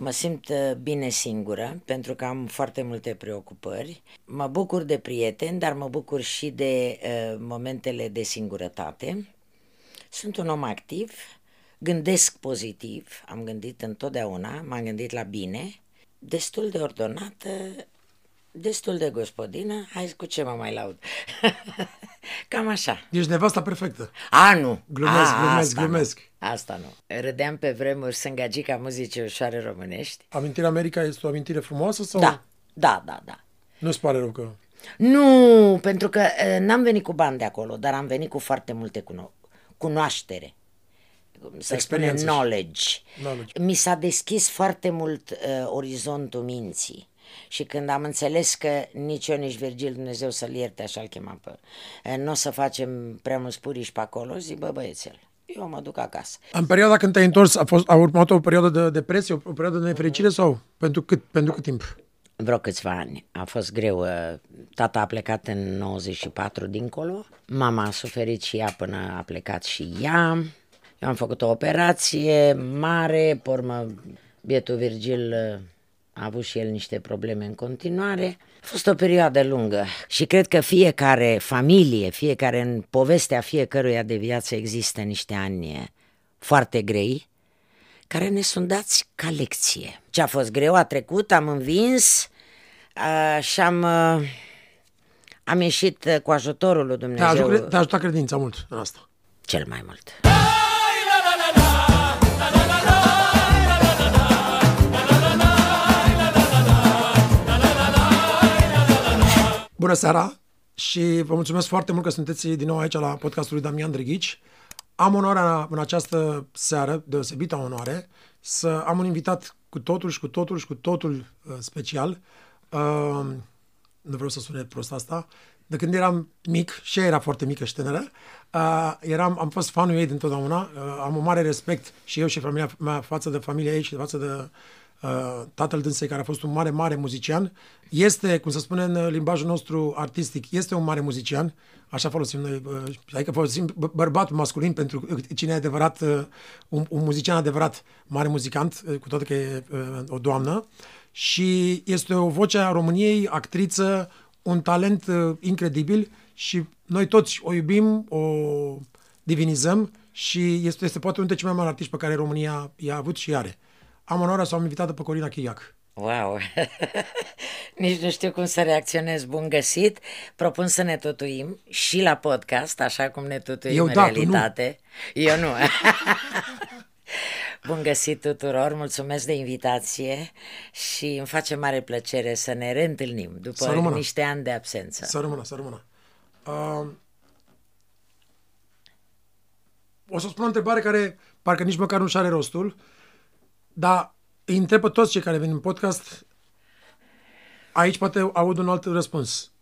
Mă simt uh, bine singură pentru că am foarte multe preocupări. Mă bucur de prieteni, dar mă bucur și de uh, momentele de singurătate. Sunt un om activ, gândesc pozitiv, am gândit întotdeauna, m-am gândit la bine, destul de ordonată, destul de gospodină, hai cu ce mă mai laud. Cam așa. Ești nevasta perfectă. A, nu. Glumesc, A, glumesc, asta glumesc. Nu. Asta nu. Râdeam pe vremuri sângagica muzicii ușoare românești. Amintirea America este o amintire frumoasă sau Da, da, da, da. nu-ți pare rău că... Nu, pentru că uh, n-am venit cu bani de acolo, dar am venit cu foarte multe cuno- cunoaștere. Cum Să spunem Experiență și- knowledge. Knowledge. Mi s-a deschis foarte mult uh, orizontul minții. Și când am înțeles că nici eu, nici Virgil, Dumnezeu să-l ierte, așa-l chema pe... uh, Nu o să facem prea mulți puriși pe acolo, zic, bă, băiețel, eu mă duc acasă. În perioada când te-ai întors, a, fost, a urmat o perioadă de depresie, o, o perioadă de nefericire sau pentru cât, pentru cât timp? Vreo câțiva ani. A fost greu. uh, Tata a plecat în 94 dincolo. Mama a suferit și ea până a plecat și ea. Eu am făcut o operație mare, pe urmă bietul Virgil uh, a avut și el niște probleme în continuare. A fost o perioadă lungă și cred că fiecare familie, fiecare în povestea fiecăruia de viață există niște ani foarte grei care ne sunt dați ca lecție. Ce a fost greu a trecut, am învins uh, și am, uh, am ieșit uh, cu ajutorul lui Te-a, Dumnezeu ajutat, te-a ajutat credința mult în asta. cel mai mult. Bună seara și vă mulțumesc foarte mult că sunteți din nou aici la podcastul lui Damian Drăghici. Am onoarea în această seară, deosebită onoare, să am un invitat cu totul și cu totul și cu totul uh, special. Uh, nu vreau să sune prost asta. De când eram mic, și ea era foarte mică și tânără, uh, eram, am fost fanul ei dintotdeauna. Uh, am un mare respect și eu și familia mea față de familia ei și față de uh, tatăl dânsei, care a fost un mare, mare muzician. Este, cum să spune în limbajul nostru artistic, este un mare muzician, așa folosim noi, uh, adică folosim bă- bărbat masculin pentru cine e adevărat, uh, un, un muzician adevărat, mare muzicant, uh, cu toate că e uh, o doamnă. Și este o voce a României, actriță, un talent uh, incredibil și noi toți o iubim, o divinizăm și este, este poate unul dintre cei mai mari artiști pe care România i-a avut și are. Am onoarea să o am invitată pe Corina Chiriac. Wow! Nici nu știu cum să reacționez. Bun găsit! Propun să ne tutuim și la podcast, așa cum ne tutuim Eu în da, tu nu. realitate. Eu nu. Bun găsit tuturor, mulțumesc de invitație și îmi face mare plăcere să ne reîntâlnim Să după rămână. niște ani de absență. Să rămână, să rămână. Uh, o să spun o întrebare care parcă nici măcar nu-și are rostul, dar îi întreb pe toți cei care vin în podcast, aici poate aud un alt răspuns.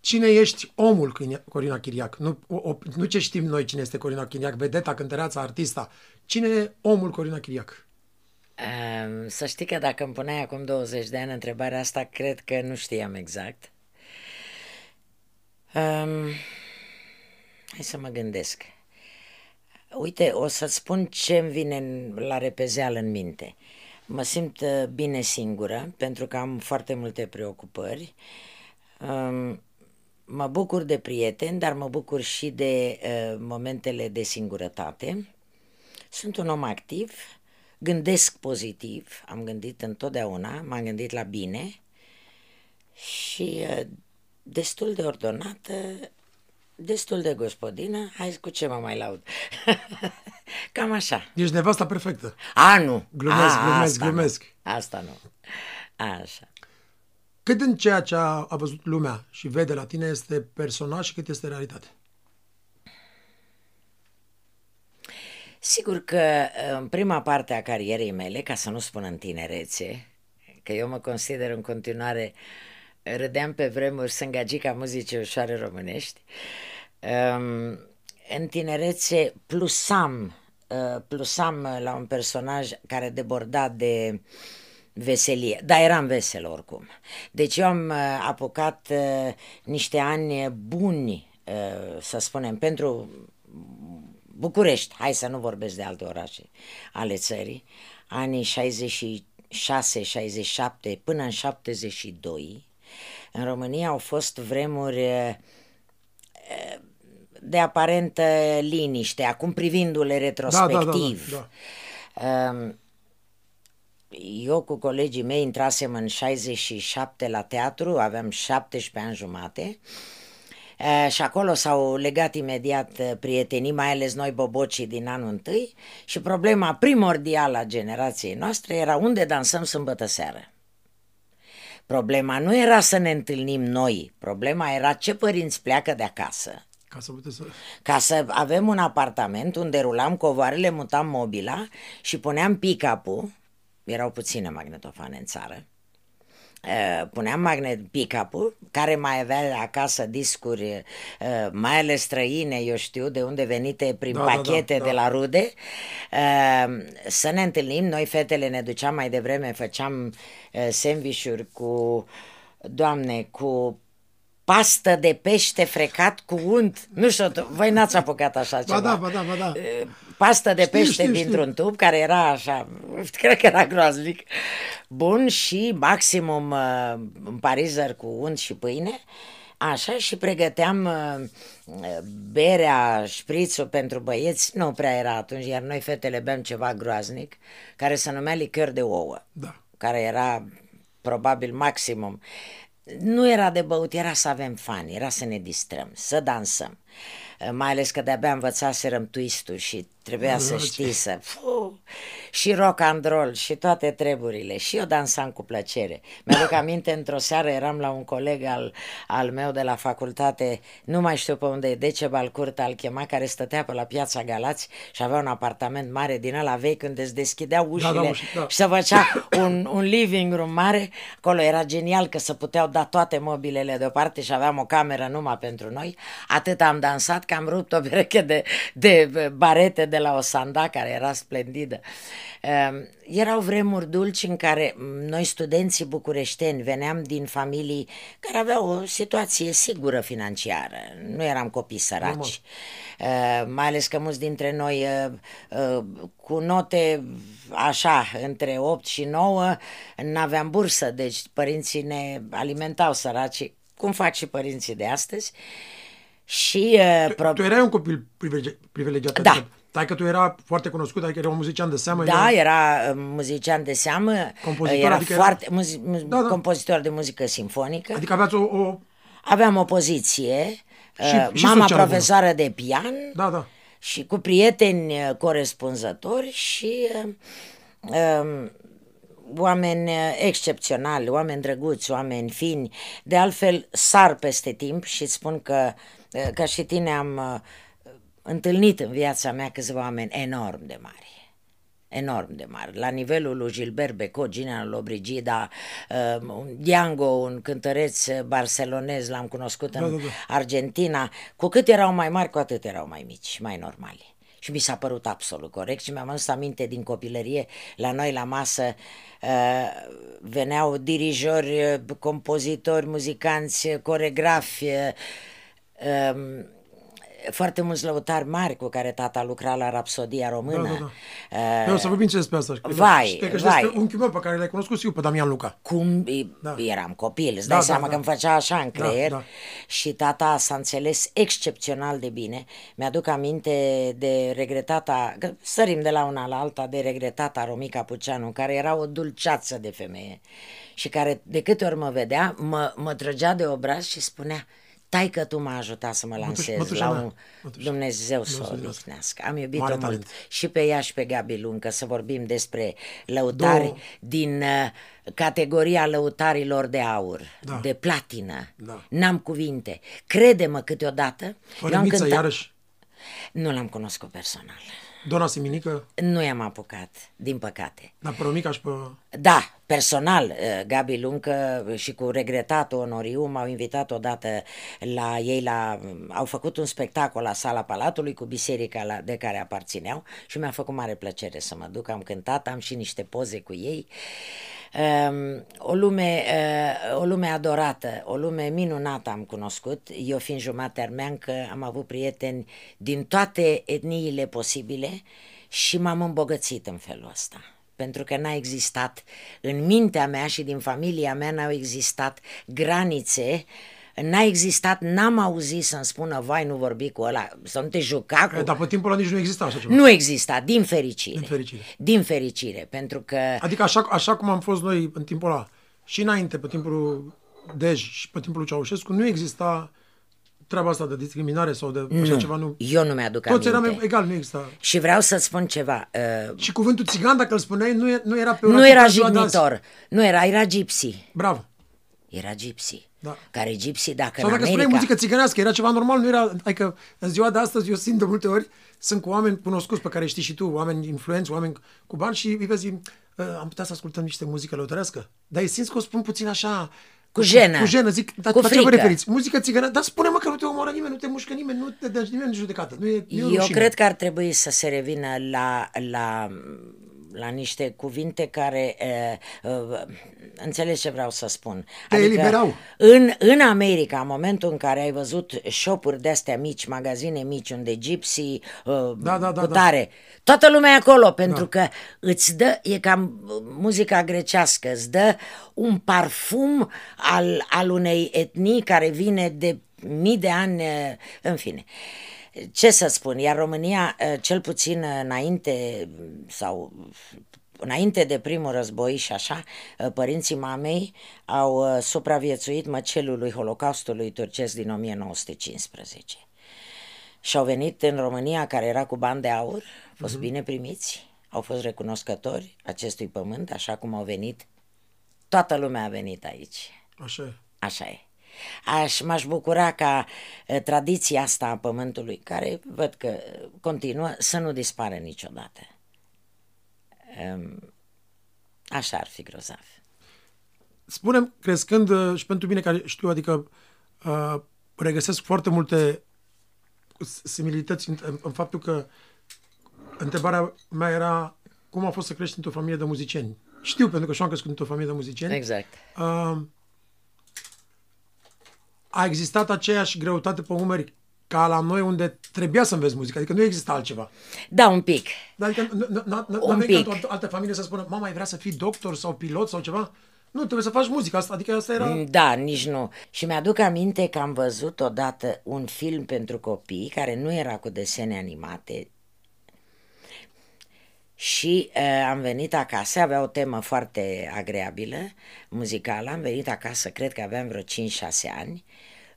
Cine ești omul Corina- Corina Chiriac? Nu, o, o, nu ce știm noi cine este Corina Chiriac, vedeta, cântăreața, artista. Cine e omul Corina Chiriac? Um, să știi că dacă îmi puneai acum 20 de ani întrebarea asta, cred că nu știam exact. Um, hai să mă gândesc. Uite, o să-ți spun ce îmi vine în- la repezeală în minte. Mă simt uh, bine singură, pentru că am foarte multe preocupări. Um, mă bucur de prieteni, dar mă bucur și de uh, momentele de singurătate. Sunt un om activ, gândesc pozitiv, am gândit întotdeauna, m-am gândit la bine și uh, destul de ordonată, destul de gospodină, hai cu ce mă mai laud. Cam așa. Ești nevasta perfectă. A, nu. Glumesc, A, glumesc, asta glumesc. Nu. Asta nu. Așa. Cât din ceea ce a, a văzut lumea și vede la tine este personaj și cât este realitate? Sigur că în prima parte a carierei mele, ca să nu spun în tinerețe, că eu mă consider în continuare, râdeam pe vremuri sângagica muzicii ușoare românești, um, în tinerețe plusam, uh, plusam la un personaj care deborda de veselie, dar eram vesel oricum. Deci eu am uh, apucat uh, niște ani buni, uh, să spunem, pentru București, hai să nu vorbesc de alte orașe ale țării, anii 66, 67 până în 72, în România au fost vremuri uh, de aparentă liniște, acum privindu-le retrospectiv. Da, da, da, da. Eu cu colegii mei intrasem în 67 la teatru, aveam 17 ani jumate și acolo s-au legat imediat prietenii, mai ales noi bobocii din anul întâi și problema primordială a generației noastre era unde dansăm sâmbătă seară. Problema nu era să ne întâlnim noi, problema era ce părinți pleacă de acasă. Ca să, să... Ca să avem un apartament unde rulam covoarele, mutam mobila și puneam pick-up-ul, erau puține magnetofane în țară, puneam magnet pick-up care mai avea acasă discuri, mai ales străine, eu știu de unde venite prin da, pachete da, da, da. de la rude, să ne întâlnim, noi fetele ne duceam mai devreme, făceam sandvișuri cu, doamne, cu pastă de pește frecat cu unt. Nu știu, voi n-ați apucat așa ceva. Ba da, ba da, ba da. Pastă de știu, pește știu, dintr-un știu. tub care era așa, cred că era groaznic, bun și maximum uh, parizer cu unt și pâine. Așa și pregăteam uh, berea, șprițul pentru băieți, nu prea era atunci, iar noi fetele beam ceva groaznic, care se numea licăr de ouă, da. care era probabil maximum. Nu era de băut, era să avem fani, era să ne distrăm, să dansăm. Mai ales că de-abia învățaserăm twist și trebuia să știi să... Fuh, și rock and roll și toate treburile. Și eu dansam cu plăcere. Mi-aduc aminte, într-o seară eram la un coleg al, al meu de la facultate, nu mai știu pe unde e, Decebal Curta al chema, care stătea pe la piața Galați și avea un apartament mare din ăla vechi unde îți deschidea ușile da, da, uși, da. și se făcea un, un living room mare. Acolo era genial că se puteau da toate mobilele deoparte și aveam o cameră numai pentru noi. Atât am dansat că am rupt o pereche de, de barete de la o sanda care era splendidă. Ehm, erau vremuri dulci în care noi studenții bucureșteni veneam din familii care aveau o situație sigură financiară. Nu eram copii săraci. Ehm, mai ales că mulți dintre noi ehm, cu note așa, între 8 și 9, n-aveam bursă, deci părinții ne alimentau săraci, cum fac și părinții de astăzi. Și, uh, tu, pro... tu erai un copil privilegiat. Da. Adică Taică tu era foarte cunoscut, adică era un muzician de seamă. Da, era, era uh, muzician de seamă. Compozitor, era adică foarte era... muzi, da, da. compozitor de muzică simfonică. Adică aveați o... o... Aveam o poziție. Și, uh, și mama profesoară bună. de pian. Da, da. Și cu prieteni uh, corespunzători și uh, uh, oameni excepționali, oameni drăguți, oameni fini. De altfel, sar peste timp și spun că, ca și tine, am întâlnit în viața mea câțiva oameni enorm de mari enorm de mari, la nivelul lui Gilbert Beco, Gina Lobrigida, uh, un Diango, un cântăreț barcelonez, l-am cunoscut în da, da, da. Argentina, cu cât erau mai mari, cu atât erau mai mici, mai normali. Și mi s-a părut absolut corect și mi-am adus aminte din copilărie, la noi la masă uh, veneau dirijori, compozitori, muzicanți, coregrafi, uh, foarte mulți lăutari mari cu care tata lucra la Rapsodia Română. Da, da, da. Uh, Eu să vorbim despre asta. Vai, cred că vai. Este unchiul meu pe care l-ai cunoscut și eu, pe Damian Luca. Cum da. eram copil, îți dai da, seama da, că da. îmi făcea așa în da, creier. Da, da. Și tata s-a înțeles excepțional de bine. Mi-aduc aminte de regretata, că sărim de la una la alta, de regretata Romica Puceanu, care era o dulceață de femeie și care de câte ori mă vedea, mă, mă trăgea de obraz și spunea Tai că tu m-a ajutat să mă lansez mătușa la un mătușa. Dumnezeu să o odihnească. Am iubit-o mult talent. și pe ea și pe Gabi Luncă să vorbim despre lăutari Două. din uh, categoria lăutarilor de aur, da. de platină. Da. N-am cuvinte. Crede-mă câteodată. Fără iarăși? Nu l-am cunoscut personal. Dona Siminică? Nu i-am apucat, din păcate. Dar pe Romica și pe... Da, personal, eh, Gabi Luncă și cu regretatul Onoriu m-au invitat odată la ei la... Au făcut un spectacol la sala Palatului cu biserica la, de care aparțineau și mi-a făcut mare plăcere să mă duc, am cântat, am și niște poze cu ei. Um, o, lume, uh, o lume adorată, o lume minunată am cunoscut. Eu fiind jumate armeancă, am avut prieteni din toate etniile posibile și m-am îmbogățit în felul ăsta pentru că n-a existat în mintea mea și din familia mea n-au existat granițe N-a existat, n-am auzit să-mi spună, vai, nu vorbi cu ăla, să nu te juca cu... E, Dar pe timpul ăla nici nu exista așa ceva. Nu exista, din fericire. Din fericire. Din fericire, pentru că... Adică așa, așa cum am fost noi în timpul ăla, și înainte, pe timpul Dej și pe timpul lui Ceaușescu, nu exista treaba asta de discriminare sau de așa Nu, ceva. Nu. eu nu mi-aduc Toți aminte. eram egal, nu exista. Și vreau să-ți spun ceva. Uh, Și cuvântul țigan, dacă îl spuneai, nu, e- nu era pe nu era jignitor, nu era, era gypsy. Bravo. Era gypsy. Da. Care gypsy, dacă Sau în dacă spuneai America... muzică țigănească, era ceva normal, nu era... Adică în ziua de astăzi eu simt de multe ori, sunt cu oameni cunoscuți pe care știi și tu, oameni influenți, oameni cu bani și îi vezi, "Uh, am putea să ascultăm niște muzică lăutărească. Dar îi simți că o spun puțin așa... Cu jenă. Cu jenă, zic, dar Cu la ce vă frică. referiți? Muzică țigănească, dar spune-mă că nu te omoară nimeni, nu te mușcă nimeni, nu te dă nimeni în judecată. Nu e, nu e o Eu rușine. cred că ar trebui să se revină la, la, la niște cuvinte care... Uh, uh, înțelegi ce vreau să spun? Te eliberau. În, în America, în momentul în care ai văzut shop-uri de-astea mici, magazine mici, unde gypsy, uh, Da, da, da, cu da. tare, toată lumea e acolo, pentru că îți dă, e cam muzica grecească, îți dă un parfum al, al unei etnii care vine de mii de ani, uh, în fine. Ce să spun, iar România, uh, cel puțin înainte sau înainte de primul război și așa, uh, părinții mamei au uh, supraviețuit măcelului Holocaustului turcesc din 1915. Și au venit în România, care era cu bani de aur, au fost bine primiți, au fost recunoscători acestui pământ, așa cum au venit. Toată lumea a venit aici. Așa e. Așa e. Aș, m-aș bucura ca e, tradiția asta a pământului, care văd că e, continuă, să nu dispară niciodată. Em, Așa ar fi grozav. Spunem, crescând, uh, și pentru mine care știu, adică uh, regăsesc foarte multe s- similități în, în, în faptul că întrebarea mea era cum a fost să crești într-o familie de muzicieni. Știu, pentru că și eu am crescut într-o familie de muzicieni. Exact. Uh, a existat aceeași greutate pe umeri ca la noi unde trebuia să înveți muzică, adică nu exista altceva. Da, un pic. Dar adică nu- nu- nu- nu Un nu pic. într-o altă familie să spună, mama, ai vrea să fii doctor sau pilot sau ceva? Nu, trebuie să faci muzică, asta, adică asta era... Da, nici nu. Și mi-aduc aminte că am văzut odată un film pentru copii care nu era cu desene animate și uh, am venit acasă, avea o temă foarte agreabilă, muzicală, am venit acasă, cred că aveam vreo 5-6 ani,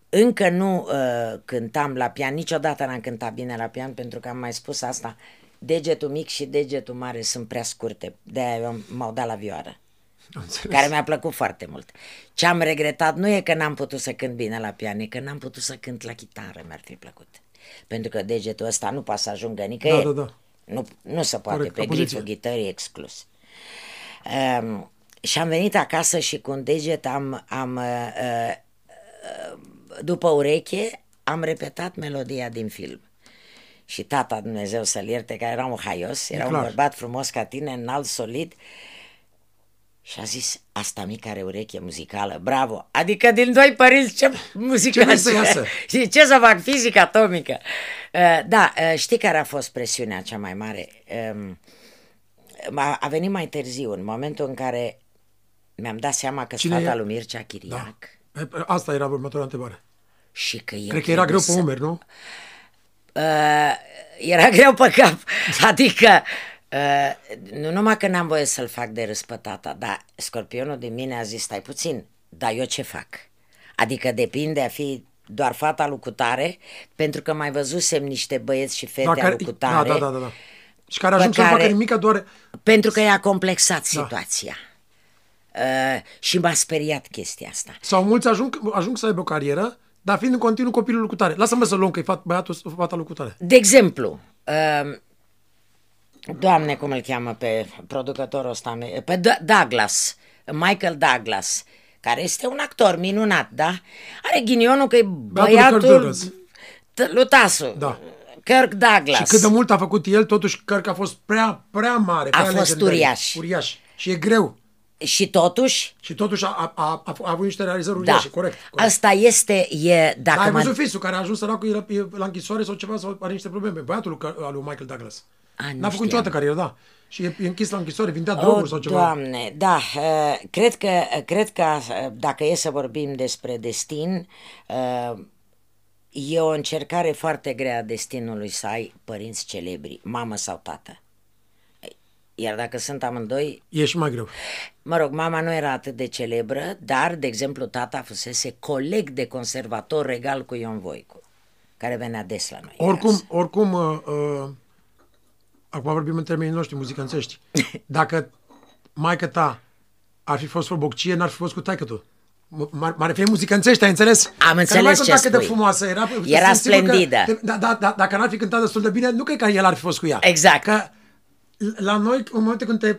încă nu uh, cântam la pian, niciodată n-am cântat bine la pian pentru că am mai spus asta, degetul mic și degetul mare sunt prea scurte, de-aia eu m-au dat la vioară Am înțeles. care mi-a plăcut foarte mult. Ce am regretat nu e că n-am putut să cânt bine la pian, e că n-am putut să cânt la chitară, mi-ar fi plăcut. Pentru că degetul ăsta nu poate să ajungă nicăieri. Da, da, da. Nu, nu se poate, Corect, pe ca poziție. griful ghitării exclus. Um, și am venit acasă și cu un deget am, am uh, uh, după ureche, am repetat melodia din film. Și tata, Dumnezeu să-l ierte, care era un haios, era un clar. bărbat frumos ca tine, înalt, solid, și a zis, asta mică are ureche muzicală, bravo! Adică din doi părinți ce muzică vrei să iasă? Și ce să fac, fizică atomică? Uh, Da, uh, știi care a fost presiunea cea mai mare? Um, A a venit mai târziu, în momentul în care mi-am dat seama că Cine fata e? lui Mircea Chiriac Da. Asta era următoarea întrebare. și că eu Cred că era greu trebuie pe să- umeri, nu? Uh, era greu pe cap. Adică, uh, nu numai că n-am voie să-l fac de râs pe tata, dar scorpionul din mine a zis, stai puțin, dar eu ce fac? Adică depinde a fi doar fata lui cutare, pentru că mai văzusem niște băieți și fete Da, da, lui da, cutare, da, da, da, da. Și care Pe ajung să nu facă care- nimic doar... pentru că i-a complexat Da. situația. Uh, și m-a speriat chestia asta. Sau mulți ajung, ajung să aibă o carieră, dar fiind în continuu copilul lui cutare. Lasă-mă să luăm că e fat, băiatul, fata lui cutare. De exemplu, uh, doamne, cum îl cheamă pe producătorul ăsta, pe D- Douglas, Michael Douglas, care este un actor minunat, da? Are ghinionul că e Kirk băiatul Douglas. t- lutasul. Da. Kirk Douglas. Și cât de mult a făcut el, totuși cred că a fost prea, prea mare. Prea fost legendar. uriaș. Uriaș. Și e greu. Și totuși, Și totuși a, a, a, a, a avut niște realizări da, uriașe, corect. corect. asta este, e, Dar dacă ai mă... văzut fisul care a ajuns săracul e la, e la închisoare sau ceva sau are niște probleme. Băiatul lui, al lui Michael Douglas. A, nu N-a făcut știam. niciodată carieră, da. Și e, e închis la închisoare, vindea O, droguri sau ceva. Doamne, da, uh, cred că, cred că uh, dacă e să vorbim despre destin, uh, e o încercare foarte grea a destinului să ai părinți celebri, mamă sau tată. Iar dacă sunt amândoi, E și mai greu. Mă rog, mama nu era atât de celebră, dar, de exemplu, tata fusese coleg de conservator regal cu Ion Voicu, care venea des la noi. Oricum, oricum, uh, uh, acum vorbim în termenii noștri muzicanțești. Dacă maica ta ar fi fost boccie, n-ar fi fost cu taică tu. Mă mă refer muzicanțești, ai înțeles? Am Că înțeles nu mai ce conta cât de spui. frumoasă era. Era sunt sigur că- splendidă. Da, da, da, dacă n-ar fi cântat destul de bine, nu cred că el ar fi fost cu ea. Exact. Că la noi, în momentul când te...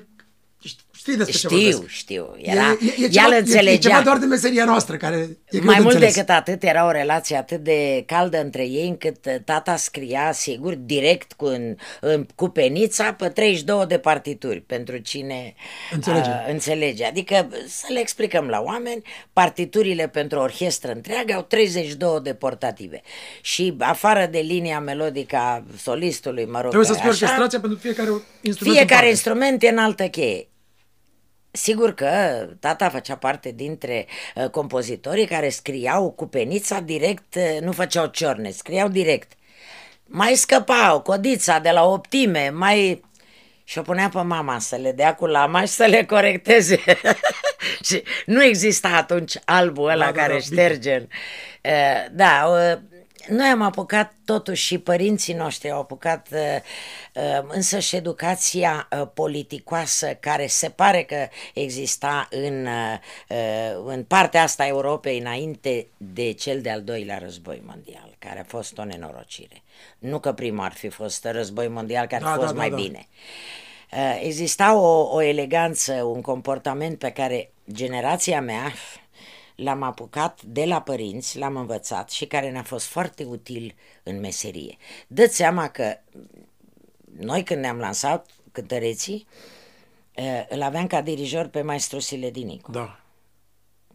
Știi despre ce Știu, vorbesc. știu. Era, e, e, e, ea ceva, îl e, e înțelegea. ceva doar de meseria noastră, care e greu Mai de mult înțeles. decât atât, era o relație atât de caldă între ei, încât uh, tata scria, sigur, direct cu, în, în, cu penița pe 32 de partituri, pentru cine Înțelege. Uh, înțelege. Adică, să le explicăm la oameni, partiturile pentru o orchestră întreagă au 32 de portative. Și afară de linia melodică a solistului, mă rog, Trebuie să spui așa, orchestrația pentru fiecare instrument. în fiecare parte. instrument e în altă cheie. Sigur că tata făcea parte dintre uh, compozitorii care scriau cu penița direct, uh, nu făceau ciorne, scriau direct. Mai scăpau codița de la optime, mai... Și o punea pe mama să le dea cu lama și să le corecteze. și nu exista atunci albul ăla Da, da, care da, șterge. Uh, Da, uh, noi am apucat totuși și părinții noștri au apucat uh, uh, însă și educația uh, politicoasă care se pare că exista în, uh, uh, în partea asta a Europei înainte de cel de-al doilea război mondial, care a fost o nenorocire. Nu că primul ar fi fost război mondial, care Da, a fost da, da, mai da. bine. Uh, Exista o, o eleganță, un comportament pe care generația mea l-am apucat de la părinți, l-am învățat și care ne-a fost foarte util în meserie. Dă-ți seama că noi când ne-am lansat cântăreții, uh, îl aveam ca dirijor pe maestru Siledinicu Da.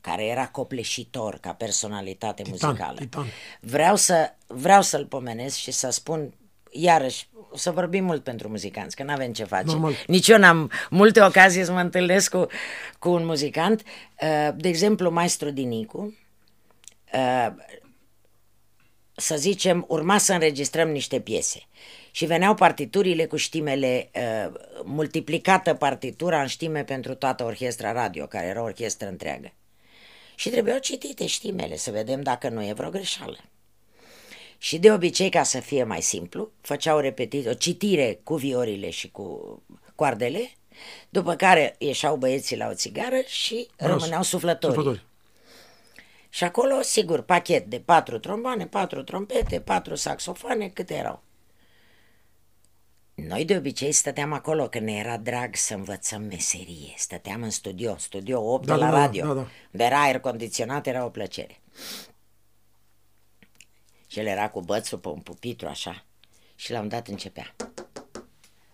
care era copleșitor ca personalitate Titan, muzicală. titan. Vreau, să, vreau să-l pomenesc și să spun, iarăși, o să vorbim mult pentru muzicanți, că nu avem ce face. Normal. Nici eu n-am multe ocazii să mă întâlnesc cu, cu un muzicant. Uh, De exemplu, maestru Dinicu, uh, să zicem, urma să înregistrăm niște piese. Și veneau partiturile cu știmele, uh, multiplicată partitura în știme pentru toată orchestra radio, care era o orchestră întreagă. Și trebuiau citite știmele, să vedem dacă nu e vreo greșeală. Și de obicei, ca să fie mai simplu, făceau repetit, o citire cu viorile și cu coardele, după care ieșeau băieții la o țigară și Rost. rămâneau suflătorii. Suflători. Și acolo, sigur, pachet de patru tromboane, patru trompete, patru saxofoane, câte erau. Noi de obicei stăteam acolo, că ne era drag să învățăm meserie. Stăteam în studio, studio 8 Da, de la da, da, radio. da, da. Unde era aer condiționat, era o plăcere. Și el era cu bățul pe un pupitru așa. Și la un dat începea.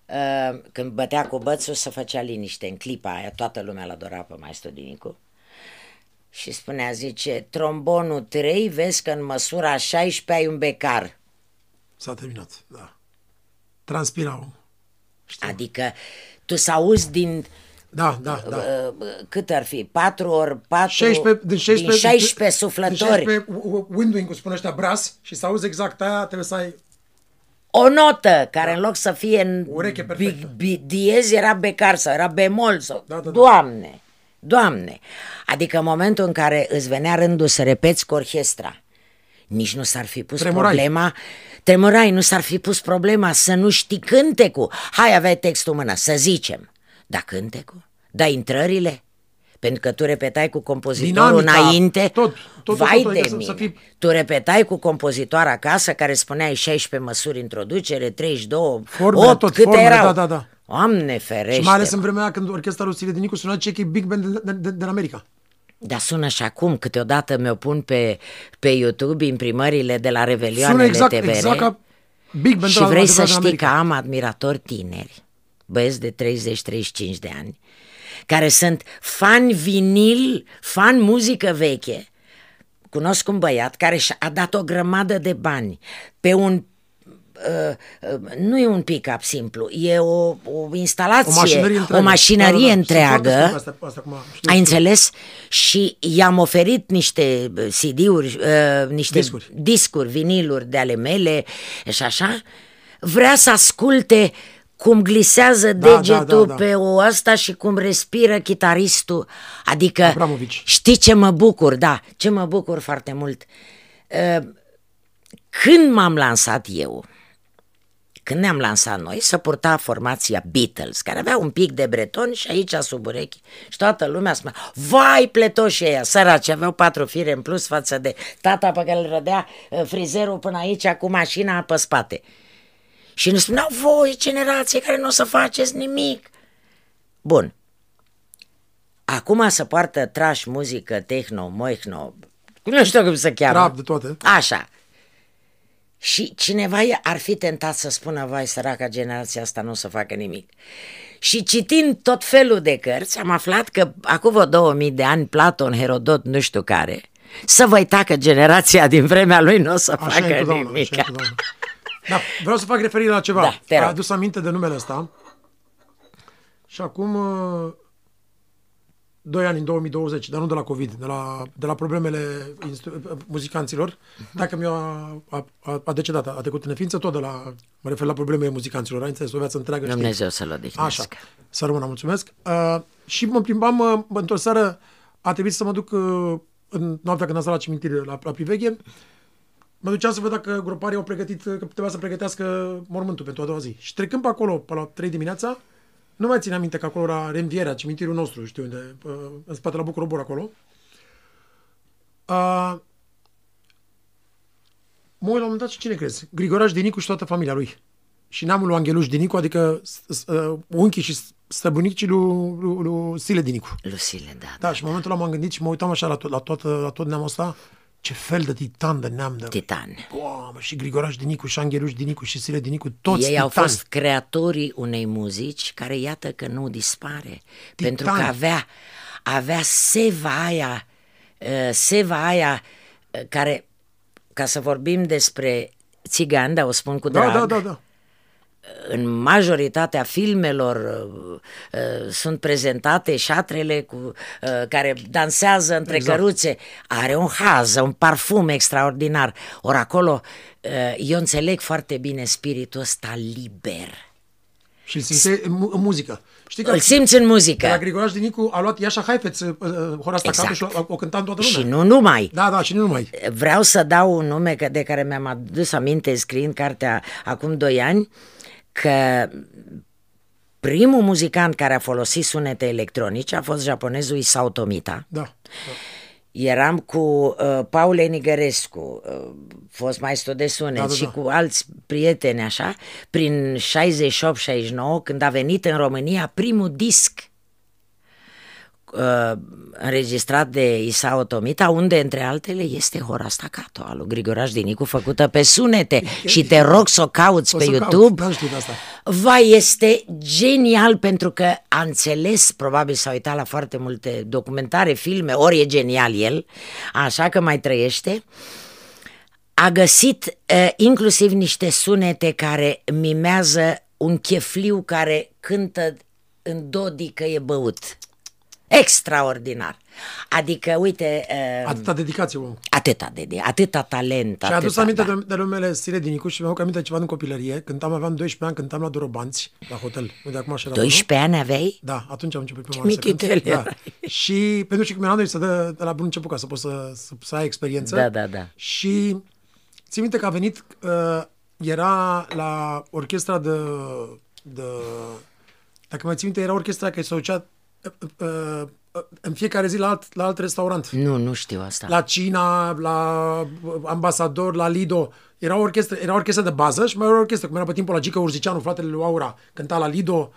Uh, Când bătea cu bățul se făcea liniște în clipa aia, toată lumea l-adora pe maestru Dinicu. Și spunea, zice, trombonul 3, vezi că în măsura 16 ai un becar. S-a terminat, da. Transpirau. Știu. Adică tu să auzi din, Da, da, da. uh, cât ar fi, 4 ori 4, 16, din 16, din 16 suflători. Din 16 windowing, cum spune ăștia, bras, și să auzi exact aia, trebuie să ai... O notă care în loc să fie în Ureche bi, perfectă. bi, diez era becar sau era bemol sau... Da, da, da. Doamne, doamne! Adică în momentul în care îți venea rândul să repeți cu orchestra, nici nu s-ar fi pus Tremurai. problema, tremurai, nu s-ar fi pus problema să nu știi cântecul. Hai, aveai textul în mână, să zicem. Da cântecul? Da intrările? Pentru că tu repetai cu compozitorul Dinamica, înainte. tot, tot, Vai tot, de adică să- mine. să fii- Tu repetai cu compozitor acasă care spuneai 16 măsuri introducere, 32, Formele, 8, tot, câte formele, erau? da, da, da. Doamne ferește. Și mai ales în vremea aia când orchestra lui Siledinicu suna Checky Big Band din, din, din, din America. Dar sună și acum, câteodată mi-o pun pe, pe YouTube imprimările de la Sună Revelioanele exact, TVR exact ca Big Band și de la- vrei de să la știi America. că am admiratori tineri, băieți de 30-35 de ani, care sunt fan vinil, fan muzică veche. Cunosc un băiat care și-a dat o grămadă de bani pe un uh, uh, nu e un pick-up simplu, e o, o instalație, O mașinărie întreagă. o mașinărie Da, da, da. Sunt foarte întreagă. scumpe astea- astea acum, știu, Ai știu. înțeles? Și i-am oferit niște uh, CD-uri, uh, niște Discuri. discuri, viniluri de ale mele și așa. Vrea să asculte cum glisează Da, degetul da, da, da. pe o asta și cum respiră chitaristul. Adică, Abramovici. știi ce mă bucur, da, ce mă bucur foarte mult. Uh, Când m-am lansat eu, când ne-am lansat noi, să purta formația Beatles, care avea un pic de breton și aici sub urechi. Și toată lumea spunea, vai pletoșii ăia, săraci, aveau patru fire în plus față de tata pe care îl rădea uh, frizerul până aici cu mașina pe spate. Și ne spuneau, voi, generație care nu o să faceți nimic. Bun. Acum să poartă trash, muzică, techno, moihno, nu știu cum se cheamă. Rap, de toate. Așa. Și cineva i- ar fi tentat să spună, vai, săraca generația asta nu o să facă nimic. Și citind tot felul de cărți, am aflat că acum vreo 2000 de ani, Platon, Herodot, nu știu care, să vă uita că generația din vremea lui nu o să Așa e facă întotdeauna, nimic. așa e întotdeauna. Da, vreau să fac referire la ceva. Da, te rog. Ai adus aminte de numele ăsta. Și acum uh, doi ani, în 2020, dar nu de la COVID, de la, de la problemele instru- uh, muzicanților. Dacă mi-a a, a, a decedat, a trecut în neființă, tot de la, mă refer la problemele muzicanților. Ai înțeles, o viață întreagă. știi? Dumnezeu să-l odihnesc. Așa, să rămână, mulțumesc. Uh, și mă plimbam, uh, într-o seară, a trebuit să mă duc uh, în noaptea când am stat la cimitire la, la Priveghe, mă duceam să văd dacă groparii au pregătit, că trebuia să pregătească mormântul pentru a doua zi. Și trecând pe acolo, pe la 3 dimineața, nu mai țin aminte că acolo era Renvierea, cimitirul nostru, știu unde, uh, în spate la Bucurobor acolo. Uh, mă uit la un moment dat și cine crezi? Grigoraș Dinicu și toată familia lui. Și neamul lui Angheluș Dinicu, adică s- s- uh, unchii și stăbunicii lui, lui, lui Sile Dinicu. Lucile, da. Da, și în momentul ăla m-am gândit și mă uitam așa la, tot, la, toată, la tot neamul ăsta, ce fel de titan de neam de... Titan. Wow, și Grigoraș Dinicu, și Angheluș Dinicu, și Sile Dinicu, toți Ei au titani. fost creatorii unei muzici care iată că nu dispare. Pentru că avea, avea seva aia, uh, seva aia uh, care, ca să vorbim despre țigani, dar o spun cu Da, drag, da, da, da. În majoritatea filmelor uh, uh, sunt prezentate șatrele cu, uh, care dansează între Exact. căruțe. Are un haz, un parfum extraordinar. Ori acolo uh, eu înțeleg foarte bine spiritul ăsta liber. Și îl simțe în, mu- în muzică. Știi că Îl simți în de la muzică. Grigoraș Dinicu a luat Iașa Haifeț, uh, uh, hora asta Exact. și o, o cânta în toată lumea. Și nu numai. Da, da, și nu numai. Vreau să dau un nume că- de care mi-am adus aminte scriind cartea acum doi ani, că primul muzicant care a folosit sunete electronice a fost japonezul Isao Tomita. Da. Eram cu uh, Paul Enigărescu, uh, fost maestru de sunet Da, da, și da. cu alți prieteni așa, prin 68-69, când a venit în România primul disc uh, înregistrat de Isao Tomita, unde, între altele, este Hora Staccato, al lui Grigoraș Dinicu, făcută pe sunete. și te rog să o cauți O pe să caut, YouTube. n-am știut asta. Vai, este genial pentru că a înțeles, probabil s-a uitat la foarte multe documentare, filme, ori e genial el, așa că mai trăiește. A găsit uh, inclusiv niște sunete care mimează un chefliu care cântă în dodi că e băut. Extraordinar. Adică, uite, uh, Atâta dedicație, om. atâta de, de atâta talent. Și a adus atâta, aminte da. de, de numele Sile Dinicu și mi-am adus aminte ceva din copilărie. Când am aveam 12 ani, cântam la Dorobanți, la hotel, unde acum așa era 12 ani aveai? Da, atunci am început prima Ce oară să cânt. mititele Da. erai. Și pentru că mi-am dat să dă de la bun început ca să poți să, să, să ai experiență. Da, da, da. Și țin minte că a venit, uh, era la orchestra de, de... Dacă mai țin minte, era orchestra care se ducea uh, uh, în fiecare zi la alt, la alt restaurant. Nu, nu știu asta. La Cina, la Ambasador, la Lido. Era o orchestră, era o orchestră de bază și mai era o orchestră, cum era pe timpul la Gica Urzicianu, fratele lui Aura, cânta la Lido.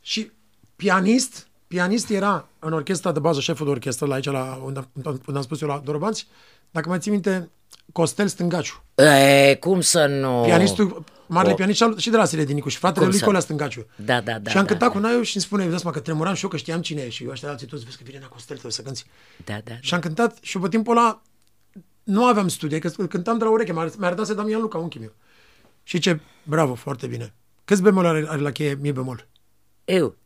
Și pianist, pianist era în orchestra de bază, șeful de orchestră, la aici, la, unde, unde am spus eu, la Dorobanți, dacă mai ții minte, Costel Stângaciu. E, cum să nu? Pianistul, marele Oh. pianist și al- și de la Sile Dinicu și fratele Cum lui să- Colea Stângaciu. Da, da, da, Și am da, cântat da. cu Naiu și îmi spune, vezi mă, că tremuram și eu, că știam cine e și eu ăștia alții toți, vezi că vine la Costel, trebuie să cânti. Da, da, Și am cântat și pe timpul ăla nu aveam studii, că cântam de la ureche, mi-a mi-a arătat Damian Luca, unchiul meu. Și ce, bravo, foarte bine. Câți bemol are, are la cheie mi bemol? Eu.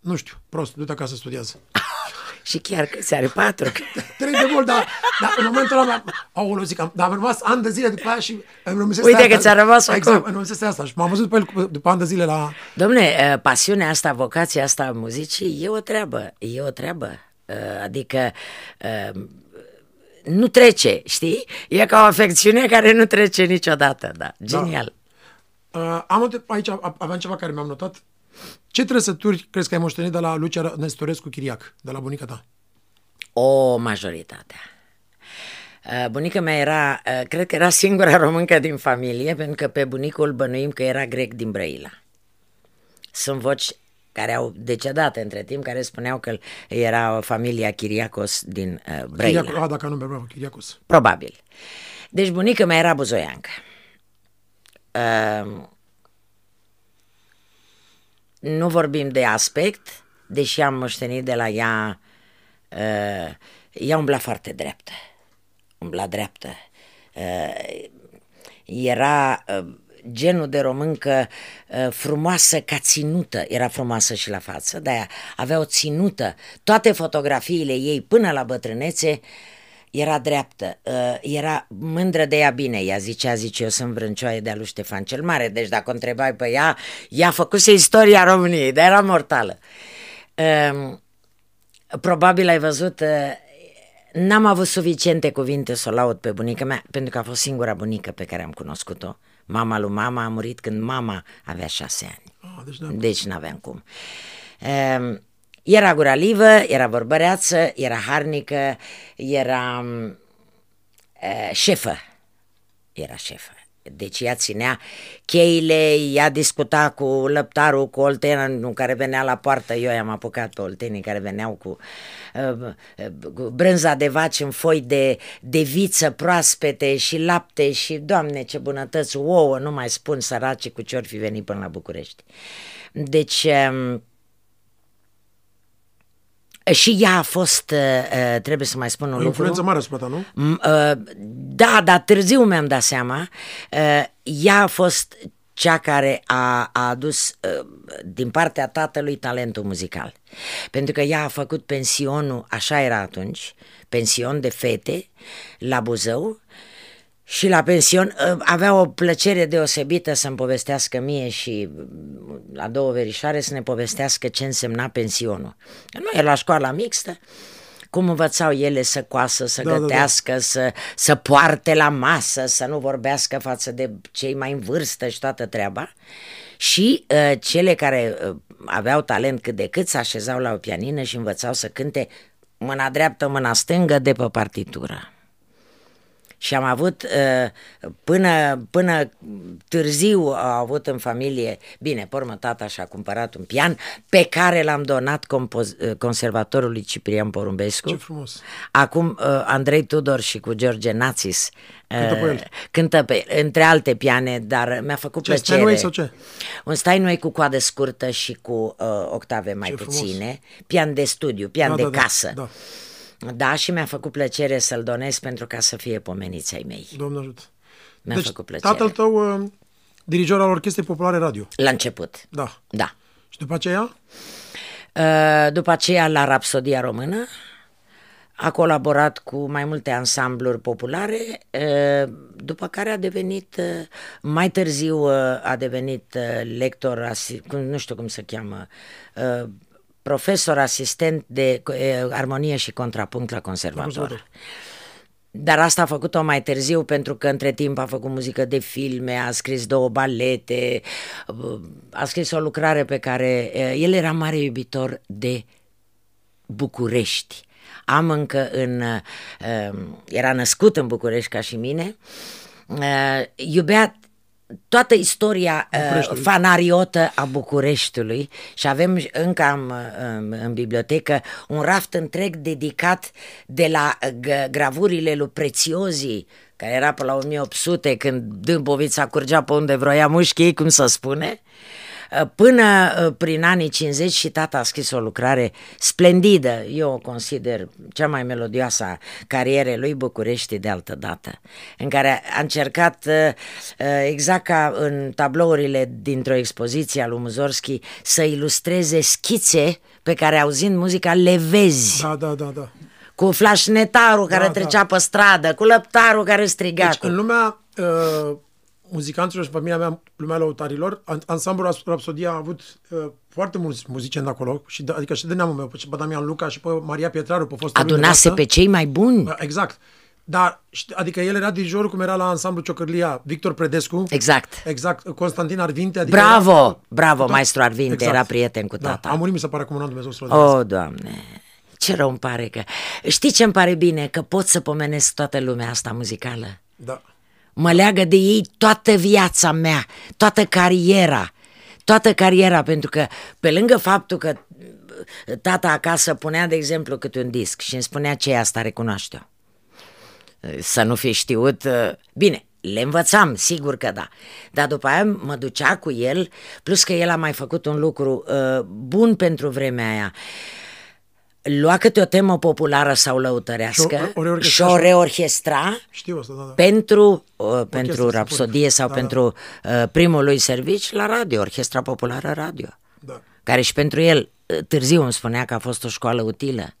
Nu știu, prost, du-te acasă, studiază. Și chiar că se are patru. Trei bemol, dar, dar în momentul ăla, aoleu, zic, am, dar am rămas ani de zile după aia și îmi rămăsese Uite asta. că ți-a rămas Exact, acum. îmi rămăsese asta și m-am văzut pe el cu- după ani de zile la... Domne, uh, pasiunea asta, vocația asta a muzicii e o treabă, e o treabă. Uh, Adică uh, nu trece, știi? E ca o afecțiune care nu trece niciodată, da. Genial. Uh, am notat- aici a- aveam ceva care mi-am notat. Ce trăsături crezi că ai moștenit de la Lucia Nestorescu Chiriac, de la bunica ta? O majoritate. Uh, Bunica mea era, uh, cred că era singura româncă din familie, pentru că pe bunicul bănuim că era grec din Brăila. Sunt voci care au decedat între timp, care spuneau că era o familia Chiriacos din uh, Brăila. Chiriac, a, dacă nu bravo, Chiriacos. Probabil. Deci bunica mea era buzoiancă. Uh, nu vorbim de aspect, deși am moștenit de la ea, uh, ea umbla foarte dreaptă. Umbla dreaptă. Uh, era uh, genul de româncă uh, frumoasă ca ținută. Era frumoasă și la față, dar avea o ținută. Toate fotografiile ei până la bătrânețe era dreaptă, uh, era mândră de ea bine, ea zicea, zice, eu sunt vrâncioaie de-a lui Ștefan cel Mare, deci dacă o întrebai pe ea, ea făcuse istoria României, dar era mortală. Uh, probabil ai văzut, uh, n-am avut suficiente cuvinte să o laud pe bunica mea, pentru că a fost singura bunică pe care am cunoscut-o. Mama lui mama a murit când mama avea șase ani. Ah, deci, da. Deci n-aveam cum. Um, era guralivă, era vorbăreață, era harnică, era um, uh, șefă. Era șefă. Deci ea ținea cheile, ea discuta cu lăptarul, cu oltenul care venea la poartă. Eu i-am apucat pe oltenii care veneau cu, uh, uh, cu brânza de vaci în foi de, de viță proaspete și lapte și, doamne, ce bunătăți, ouă, nu mai spun săraci cu ce ori fi venit până la București. Deci... Um, și ea a fost, uh, trebuie să mai spun un O lucru. influență mare asupra ta, nu? M- uh, Da, dar târziu mi-am dat seama. Uh, Ea a fost cea care a, a adus uh, din partea tatălui talentul muzical. Pentru că ea a făcut pensionul, așa era atunci, pension de fete la Buzău și la pension uh, avea o plăcere deosebită să-mi povestească mie și uh, la două verișoare să ne povestească ce însemna pensionul. Nu era la școala mixtă, cum învățau ele să coasă, să Da, da, da, da. gătească, Să, să poarte la masă, să nu vorbească față de cei mai în vârstă și toată treaba. Și uh, cele care uh, aveau talent cât de cât se așezau la o pianină și învățau să cânte mâna dreaptă, mâna stângă de pe partitură. Și am avut, uh, până, până târziu au avut în familie, bine, pe urmă tata și-a cumpărat un pian pe care l-am donat compoz- uh, conservatorului Ciprian Porumbescu. Ce frumos. Acum uh, Andrei Tudor și cu George Națis Cântă pe uh, el. cântă pe între alte piane, dar mi-a făcut Ce, plăcere. Steinway sau ce? Un Steinway cu coadă scurtă și cu uh, octave mai Ce frumos. puține, pian de studiu, pian Da, de da, da, casă. da. Da, și mi-a făcut plăcere să-l donez pentru ca să fie pomeniți ai mei. Doamne ajută. Mi-a deci, făcut plăcere. tatăl tău, uh, dirijor al Orchestrei Populare Radio. La început, Da. da. Și după aceea? Uh, După aceea la Rapsodia Română a colaborat cu mai multe ansambluri populare, uh, după care a devenit, uh, mai târziu uh, a devenit uh, lector, asi- cum- nu știu cum se cheamă, uh, profesor asistent de uh, armonie și contrapunct la conservator. conservator. Dar asta a făcut-o mai târziu pentru că între timp a făcut muzică de filme, a scris două balete, uh, a scris o lucrare pe care uh, el era mare iubitor de București. Am încă în... uh, Era născut în București ca și mine. uh, Iubea toată istoria uh, Bucureștiului. fanariotă a Bucureștiului și avem încă am în, în bibliotecă un raft întreg dedicat de la uh, g- gravurile lui Prețiozii, care era pe la 1800 când Dâmbovița curgea pe unde vroia mușchii, cum să spune, Până uh, prin anii 50 și tata a scris o lucrare splendidă, eu o consider cea mai melodioasă a carierei lui București de altă dată, în care a încercat, uh, uh, exact ca în tablourile dintr-o expoziție a lui Muzorski, să ilustreze schițe pe care auzind muzica le vezi. Da, da, da, da. Cu flașnetarul care Da, trecea da. pe stradă, cu lăptarul care striga. Deci, cu... în lumea uh, muzicanților și familia mea, lumea lăutarilor, an- ansamblul Ras- Rapsodia a avut uh, foarte mulți muzicieni de acolo, și de, adică și de neamul meu, pe Damian Luca și pe Maria Pietraru, pe fostul lui Adunase nevastă. pe cei mai buni. Da, Exact. Dar, ști- adică el era dirijorul cum era la ansamblu Ciocărlia, Victor Predescu. Exact. Exact, Constantin Arvinte. Adică Bravo, era, bravo, tot- maestru Arvinte, era prieten cu Da, tata. a murit, mi se pare, acum un an, Dumnezeu să-l odihnească. O, Doamne, ce rău îmi pare că... Știi ce îmi pare bine? Că pot să pomenesc toată lumea asta muzicală. Da. Mă leagă de ei toată viața mea, toată cariera, toată cariera, pentru că pe lângă faptul că tata acasă punea, de exemplu, câte un disc și îmi spunea ce e asta, recunoaște-o. Să nu fi știut, bine, le învățam, sigur că da. Dar după aia mă ducea cu el, plus că el a mai făcut un lucru uh, bun pentru vremea aia. Lua câte o temă populară sau lăutărească Și o- o reorchestra și o și o- reorchestra Știu asta, da, da. pentru, uh, pentru simpfonă. Rapsodie sau Da, pentru uh, primul lui servici la radio, Orchestra Populară Radio. Da. Care și pentru el uh, târziu îmi spunea că a fost o școală utilă.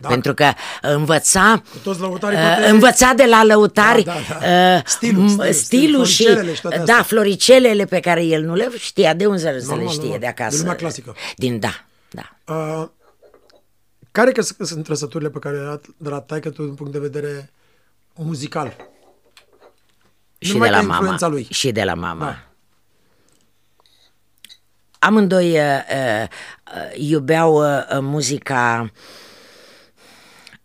Da. Pentru că învăța, toți lăutarii, uh, toate- învăța de la lăutari Da, da, da. uh, Stilul, m- stilul, stilul și floricelele și toate da, astea. floricelele pe care el nu le știa, de unde să le Normal, știe normal. de acasă. De lumea clasică. Din da, da. Uh, care că sunt sunt trăsăturile pe care le ai de la taică tu din punct de vedere muzical? Și Numai de ca la mama. influența lui. Și de la mama. Da. Amândoi uh, uh, iubeau uh, muzica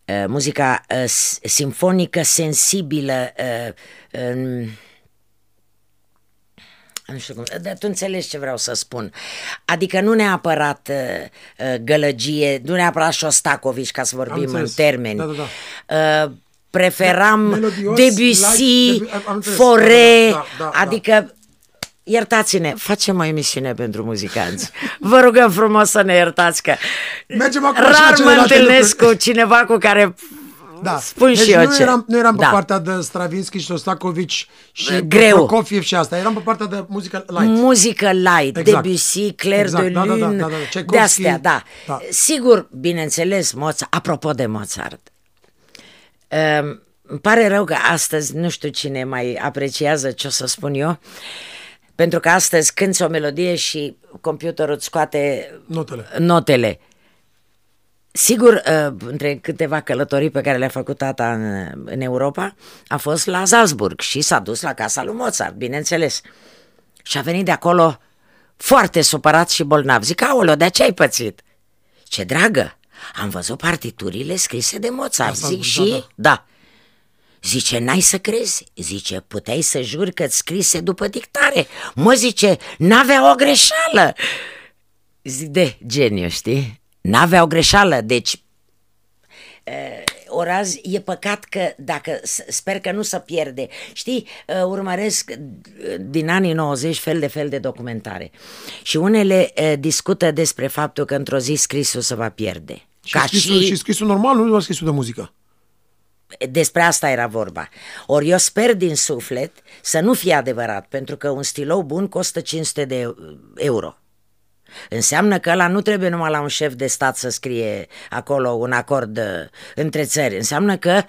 uh, muzica uh, s- simfonică, sensibilă, uh, uh, nu știu cum, dar tu înțelegi ce vreau să spun. Adică nu neapărat uh, uh, gălăgie, nu neapărat Șostacovici, ca să vorbim în înțeles. termeni. Da, da, Uh, preferam Melodios, Debussy, light, am- am înțeles. Fore, Da, da, da, da. adică Iertați-ne, facem o emisiune pentru muzicanți. Vă rugăm frumos să ne iertați că Mergem acum și la rar mă celelalte întâlnesc lucruri. cu cineva cu care Da. spun deci și eu nu ce. Eram, nu eram pe Da. partea de Stravinsky și Sostakovici și Greu. Prokofiev și asta. Eram pe partea de muzică light. Muzică light, Exact. Debussy, Claire Exact, de da, da, da, Lune, da, da, de Tchaikovsky, astea, da. da. Sigur, bineînțeles, Mozart, apropo de Mozart, um, îmi pare rău că astăzi nu știu cine mai apreciază ce o să spun eu, pentru că astăzi cânti o melodie și computerul îți scoate Notele. notele. Sigur, uh, între câteva călătorii pe care le-a făcut tata în, în Europa, a fost la Salzburg și s-a dus la casa lui Mozart, bineînțeles. Și a venit de acolo foarte supărat și bolnav. Zic, aoleo, de ce ai pățit? Ce dragă, am văzut partiturile scrise de Mozart. Asta- Zic, da, și? da. Da. Zice, n-ai să crezi. Zice, puteai să juri că scrise după dictare. Mă, zice, n-avea o greșeală. Zic, de geniu, știi? N-avea o greșeală, deci uh, Oraz, e păcat că dacă, s- sper că nu se pierde. Știi, uh, urmăresc uh, din anii 90 fel de fel de documentare și unele uh, discută despre faptul că într-o zi scrisul se va pierde. Și, scrisul, și scrisul normal, nu doar scrisul de muzică. despre asta era vorba. Ori eu sper din suflet să nu fie adevărat, pentru că un stilou bun costă 500 de euro. Înseamnă că ăla nu trebuie numai la un șef de stat să scrie acolo un acord uh, între țări. Înseamnă că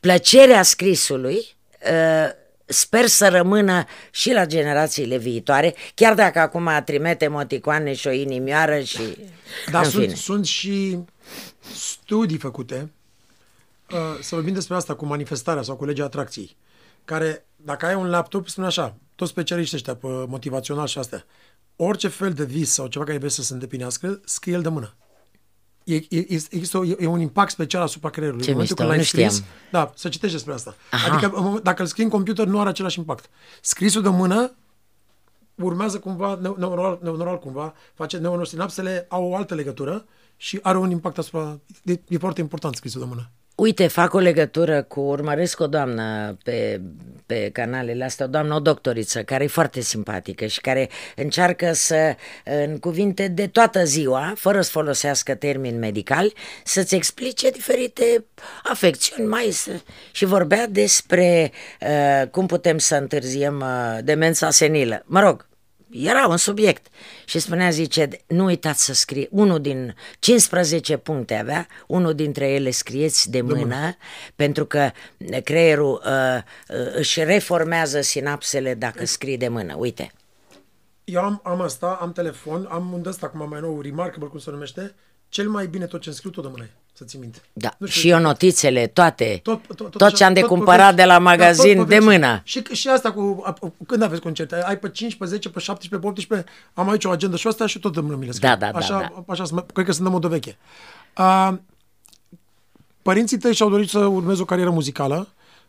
plăcerea scrisului uh, sper să rămână și la generațiile viitoare, chiar dacă acum trimite moticoane și o inimioară și... Dar în sunt, fine. sunt și studii făcute, uh, să vorbim despre asta cu manifestarea sau cu legea atracției, care, dacă ai un laptop, spune așa, toți specialiștii ăștia pe motivațional și astea, orice fel de vis sau ceva care vrei să se îndeplinească, scrie el de mână. E, e, e- există o, e un impact special asupra creierului. Ce în momentul mișto, când l-ai nu scris, știam. da, să citești despre asta. Aha. Adică în moment- dacă îl scrii în computer, nu are același impact. Scrisul de mână urmează cumva, neu- neuronal, neuronal cumva, face neurosinapsele au o altă legătură și are un impact asupra, e, e foarte important scrisul de mână. Uite, fac o legătură cu, urmăresc o doamnă pe, pe canalele astea, o doamnă, o doctoriță, care e foarte simpatică și care încearcă să, în cuvinte de toată ziua, fără să folosească termeni medicali, să-ți explice diferite afecțiuni mai și vorbea despre uh, cum putem să întârziem uh, demența senilă. Mă rog, era un subiect și spunea, zice, nu uitați să scrie, unul din 15 puncte avea, unul dintre ele scrieți de mână, de mână. pentru că creierul uh, uh, își reformează sinapsele dacă scrii de mână, uite. Eu am, am asta, am telefon, am un ăsta acum mai nou, Remarkable, cum se numește, cel mai bine tot ce îmi scriu tot de mână să ți minte. Da, nu știu, și eu notițele, toate, tot, tot, tot, tot ce am de cumpărat de la magazin da, de mână. Și, și asta cu, când aveți concerte? Ai pe 5, pe 10, pe 17, pe 18, am aici o agenda și asta și tot de mână mi le scriu. Da, da, așa, da, da. Așa, cred că sunt de modă veche. Uh, părinții tăi și-au dorit să urmezi o carieră muzicală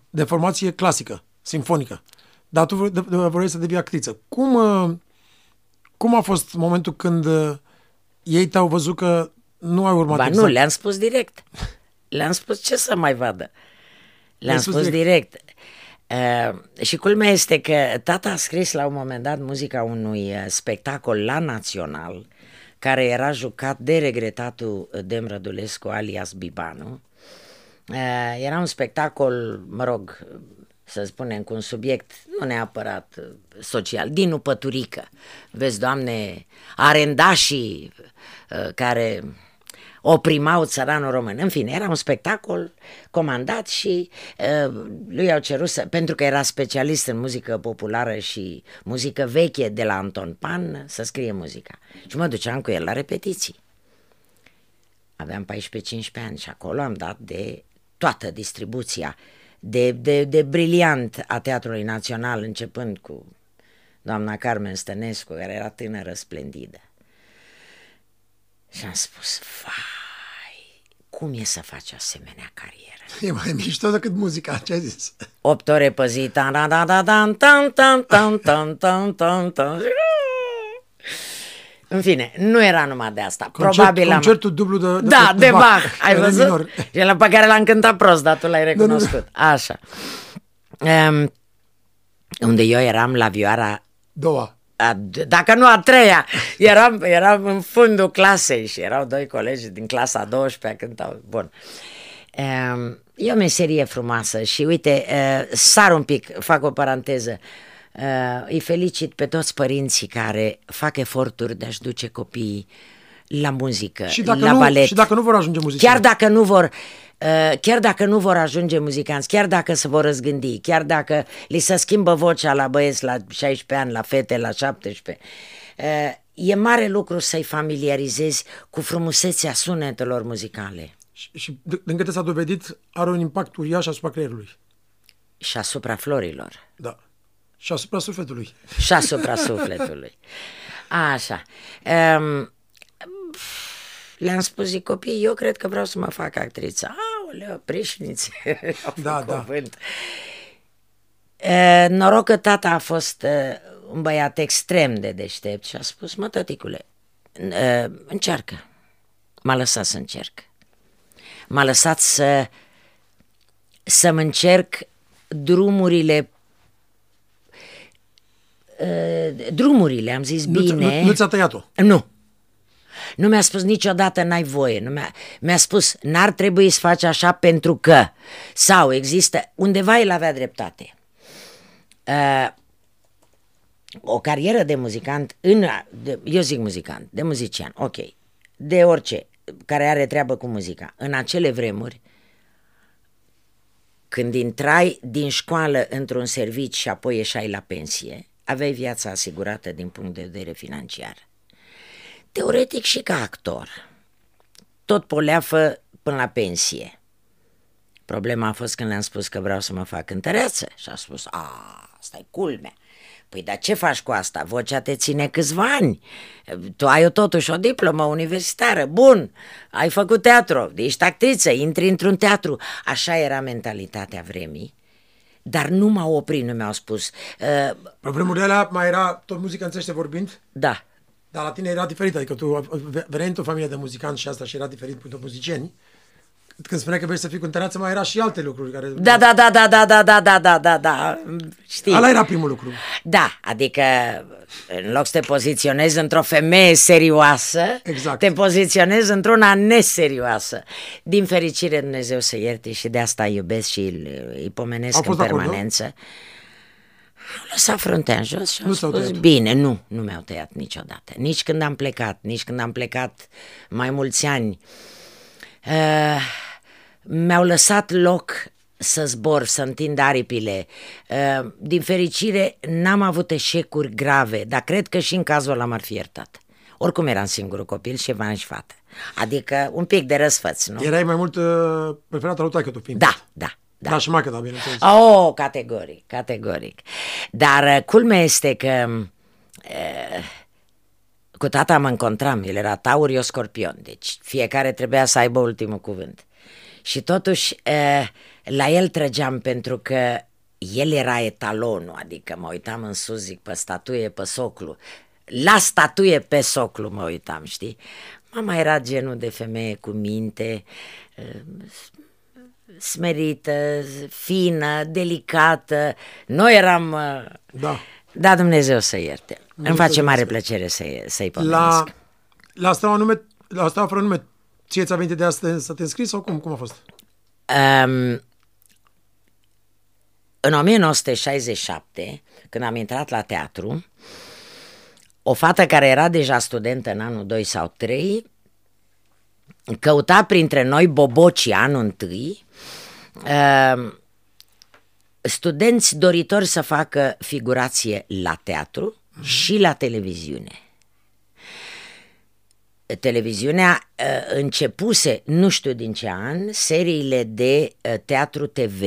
de formație clasică, sinfonică. Dar tu vrei să devii actriță. Cum, uh, cum a fost momentul când uh, ei te-au văzut că nu ai urmat ba exact. nu, le-am spus direct. Le-am spus ce să mai vadă. Le-am spus, spus direct. direct. Uh, și culmea este că tata a scris la un moment dat muzica unui uh, spectacol la Național care era jucat de regretatul Dem Rădulescu alias Bibanu. Uh, era un spectacol, mă rog, să spunem, cu un subiect nu neapărat uh, social, din Păturică. Vezi, Doamne, arendașii uh, care oprimau țăranul român. În fine, era un spectacol comandat și uh, lui au cerut, să, pentru că era specialist în muzică populară și muzică veche de la Anton Pan, să scrie muzica. Și mă duceam cu el la repetiții. Aveam 14-15 ani și acolo am dat de toată distribuția de, de, de briliant a Teatrului Național, începând cu doamna Carmen Stănescu, care era tânără, splendidă. Și am spus, vai, cum e să faci asemenea carieră? E mai mișto decât muzica, ce ai zis? Opt ore pe zi, tan, tan, tan, tan, tan, tan, tan, tan, tan, tan, tan. În fine, nu era numai de asta. Concert, Probabil concertul am... dublu de, de, Da, de, de Bach. Bach. Ai văzut? Minor. E la pe care l-am cântat prost, dar tu l-ai recunoscut. Așa. Um, unde eu eram la vioara Doua. A, dacă nu a treia, eram, eram în fundul clasei și erau doi colegi din clasa a 12 cântau. Bun. Um, e o meserie frumoasă și uite, uh, sar un pic, fac o paranteză. Uh, îi felicit pe toți părinții care fac eforturi de a-și duce copiii la muzică, Și dacă, la nu, balet. și dacă nu vor ajunge muzicieni. Chiar dacă nu vor, uh, chiar dacă nu vor ajunge muzicanți, chiar dacă se vor răzgândi, chiar dacă li se schimbă vocea la băieți la 16 ani, la fete la 17, uh, e mare lucru să-i familiarizezi cu frumusețea sunetelor muzicale Și, și d- din câte s-a dovedit, are un impact uriaș asupra creierului. și asupra florilor Da. Și asupra sufletului. și asupra sufletului. Așa. Um, le-am spus, zic, copii, eu cred că vreau să mă fac actriță. Aoleu, prișniți, Da, da. cuvânt. E, noroc că tata a fost e, un băiat extrem de deștept și a spus, mă, tăticule, e, încearcă. M-a lăsat să încerc. M-a lăsat să să-mi încerc drumurile e, drumurile, am zis Nu, ți- bine. nu, nu ți-a tăiat-o. Nu. Nu mi-a spus niciodată n-ai voie. Nu mi-a, mi-a spus n-ar trebui să faci așa pentru că. Sau există, undeva el avea dreptate. Uh, o carieră de muzicant, în, de, eu zic muzicant, de muzician, ok, de orice care are treabă cu muzica. În acele vremuri, când intrai din școală într-un serviciu și apoi ieșai la pensie, aveai viața asigurată din punct de vedere financiar teoretic și ca actor. Tot poleafă până la pensie. Problema a fost când le-am spus că vreau să mă fac cântăreață și a spus, a, asta e culmea. Păi dar ce faci cu asta? Vocea te ține câțiva ani. Tu ai totuși o diplomă universitară. Bun, ai făcut teatru, ești actriță, intri într-un teatru. Așa era mentalitatea vremii. Dar nu m-au oprit, nu mi-au spus. Uh, Pe vremurile alea mai era tot muzica înțelește vorbind, da, dar la tine era diferit, adică tu veneai într-o familie de muzicanți și asta și era diferit pentru muzicieni. când spuneai că vrei să fii cântăreață, mai era și alte lucruri care... Da, da, da, da, da, da, da, da, da, da, da, știi. Ala era primul lucru. Da, adică în loc să te poziționezi într-o femeie serioasă, Exact. te poziționezi într-una neserioasă. Din fericire Dumnezeu să ierte și de asta îi iubesc și îl- îi pomenesc Au în fost de acord, nu? permanență. Au lăsat fruntea în jos și au Nu s-au spus, tăiat. bine, nu, nu mi-au tăiat niciodată. Nici când am plecat, nici când am plecat mai mulți ani. Uh, mi-au lăsat loc să zbor, să întind aripile. Uh, din fericire, n-am avut eșecuri grave, dar cred că și în cazul ăla m-ar fi iertat. Oricum eram singurul copil și eram și fată. Adică un pic de răsfăț, nu? Erai mai mult uh, preferat al lui taică tu fiind. Da, da, da. Da, și mai da, bineînțeles. Oh, categoric, categoric. Dar uh, culmea este că uh, cu tata mă încontram, el era taur, eu scorpion, deci fiecare trebuia să aibă ultimul cuvânt. Și totuși uh, la el trăgeam pentru că el era etalonul, adică mă uitam în sus, zic, pe statuie, pe soclu. La statuie pe soclu mă uitam, știi? Mama era genul de femeie cu minte, smerită, fină, delicată. Noi eram... uh, Da. Da, Dumnezeu să ierte. Îmi Dumnezeu face să mare ierte. plăcere să-i, să-i pomenesc. La, la steaua nume, la steaua fără nume, ție ți-a venit de asta să te înscrii sau cum? Cum a fost? Um, în 1967, când am intrat la teatru, o fată care era deja studentă în anul 2 sau 3 căuta printre noi bobocii anul întâi um, studenți doritori să facă figurație la teatru și la televiziune. Televiziunea uh, începuse, nu știu din ce an, seriile de uh, teatru TV,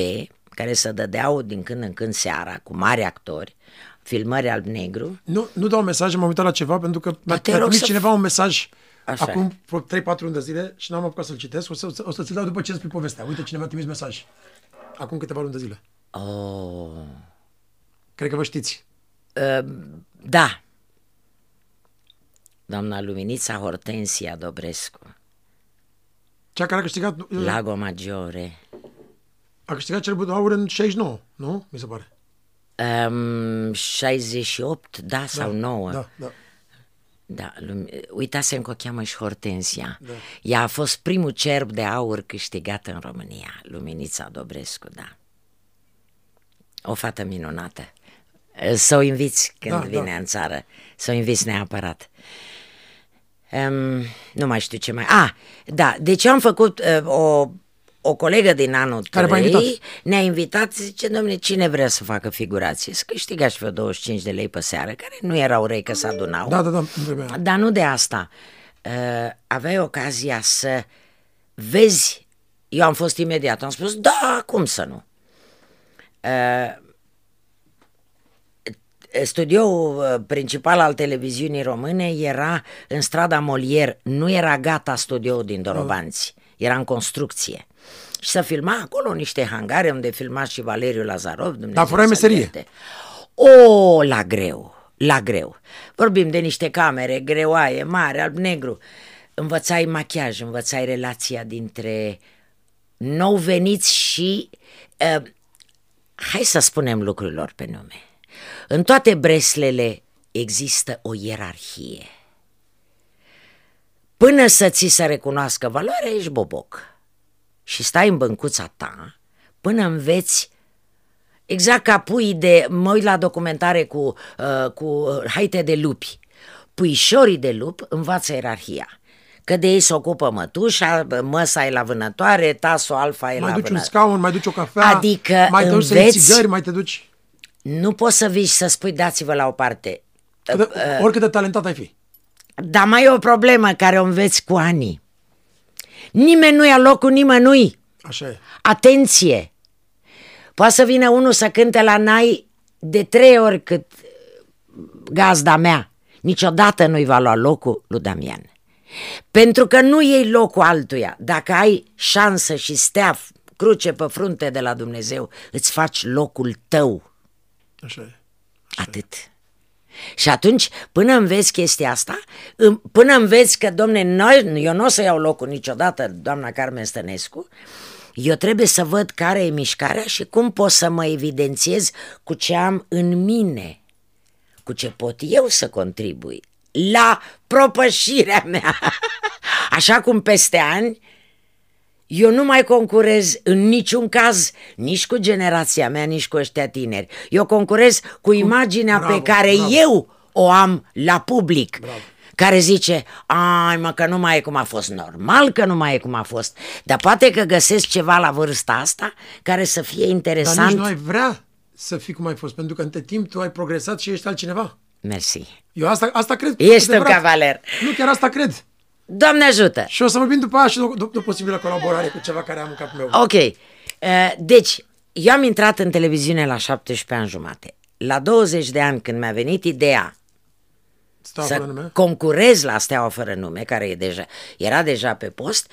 care se dădeau din când în când seara, cu mari actori, filmări alb-negru. Nu, nu dau mesaje, m-am uitat la ceva pentru că mi-a, te mi-a rog trimis să- cineva un mesaj Așa acum vreo 3-4 luni de zile și n-am apucat să-l citesc. O, să, o să ți dau după ce îmi spui povestea. Uite, cineva a trimis mesaj. Acum câteva luni de zile. Oh, Cred că vă știți. uh, da. Doamna Luminița Hortensia Dobrescu, Cea care a câștigat, Lago Maggiore. a câștigat cel aur în 69, nu? Mi se pare. Um, 68, da, sau 9. Da, da. Da, lum- uitasem că o cheamă și Hortensia. Da. Ea a fost primul cerb de aur câștigat în România, Luminița Dobrescu, da. O fată minunată. Să o inviți când Da, da, vine da. da. în țară, să o inviți neapărat. Um, nu mai știu ce mai... Ah, da, deci am făcut uh, o, o colegă din anul Care v-a 3, invitat? ne-a invitat, zice, domnule, cine vrea să facă figurație? Să câștiga și vreo 25 de lei pe seară, care nu erau rei că se adunau. Da, da, da, în vremea aia. Dar nu de asta. Uh, aveai ocazia să vezi. Eu am fost imediat, am spus, da, cum să nu? Uh, studioul uh, principal al televiziunii române era în strada Molière, nu era gata studioul din Dorobanți, era în construcție. Și să filma acolo niște hangare unde filma și Valeriu Lazarov. Dumnezeu Dar furai să-l meserie. ierte. O, la greu, la greu. Vorbim de niște camere greoaie, mari, alb-negru. Învățai machiaj, învățai relația dintre nou veniți și... Uh, hai să spunem lucrurilor pe nume. În toate breslele există o ierarhie. Până să ți se recunoască valoarea, ești boboc. Și stai în băncuța ta până înveți Exact ca pui de, mă uit la documentare cu, uh, cu uh, haite de lupi. Puișorii de lup învață ierarhia. Că de ei se ocupă mătușa, măsa e la vânătoare, tasul alfa e Mai la duci un vânătoare. scaun, mai duci o cafea, Adică mai te duci să iei înveți- țigări, mai te duci... Nu poți să vii și să spui dați-vă la o parte. Cât de, oricât de talentat ai fi. Dar mai e o problemă care o înveți cu ani. Nimeni nu ia locul nimănui. Așa e. Atenție! Poate să vină unul să cânte la nai de trei ori cât gazda mea. Niciodată nu-i va lua locul lui Damian. Pentru că nu iei locul altuia. Dacă ai șansă și steaf, cruce pe frunte de la Dumnezeu, îți faci locul tău. Așa e. Atât. Și atunci, până înveți chestia asta, în- până înveți că, domne, noi, eu nu o să iau locul niciodată, doamna Carmen Stănescu, eu trebuie să văd care e mișcarea și cum pot să mă evidențiez cu ce am în mine, cu ce pot eu să contribui la propășirea mea. Așa cum peste ani eu nu mai concurez în niciun caz nici cu generația mea, nici cu ăștia tineri. Eu concurez cu imaginea Bravo, pe care bravo. eu o am la public. Bravo. Care zice, ai mă că nu mai e cum a fost, normal că nu mai e cum a fost, dar poate că găsesc ceva la vârsta asta care să fie Dar interesant. nici nu ai vrea să fii cum ai fost, pentru că între timp tu ai progresat și ești altcineva. Mersi. Eu asta, asta cred. Ești un adevărat. cavaler. Nu, chiar asta cred. Doamne ajută! Și o să vorbim după aia și de, de, de posibilă colaborare cu ceva care am în capul meu. Ok. Uh, Deci, eu am intrat în televiziune la 17 ani jumate. La 20 de ani, când mi-a venit ideea Stau să fără nume. concurez la Steaua Fără Nume, care e deja, era deja pe post,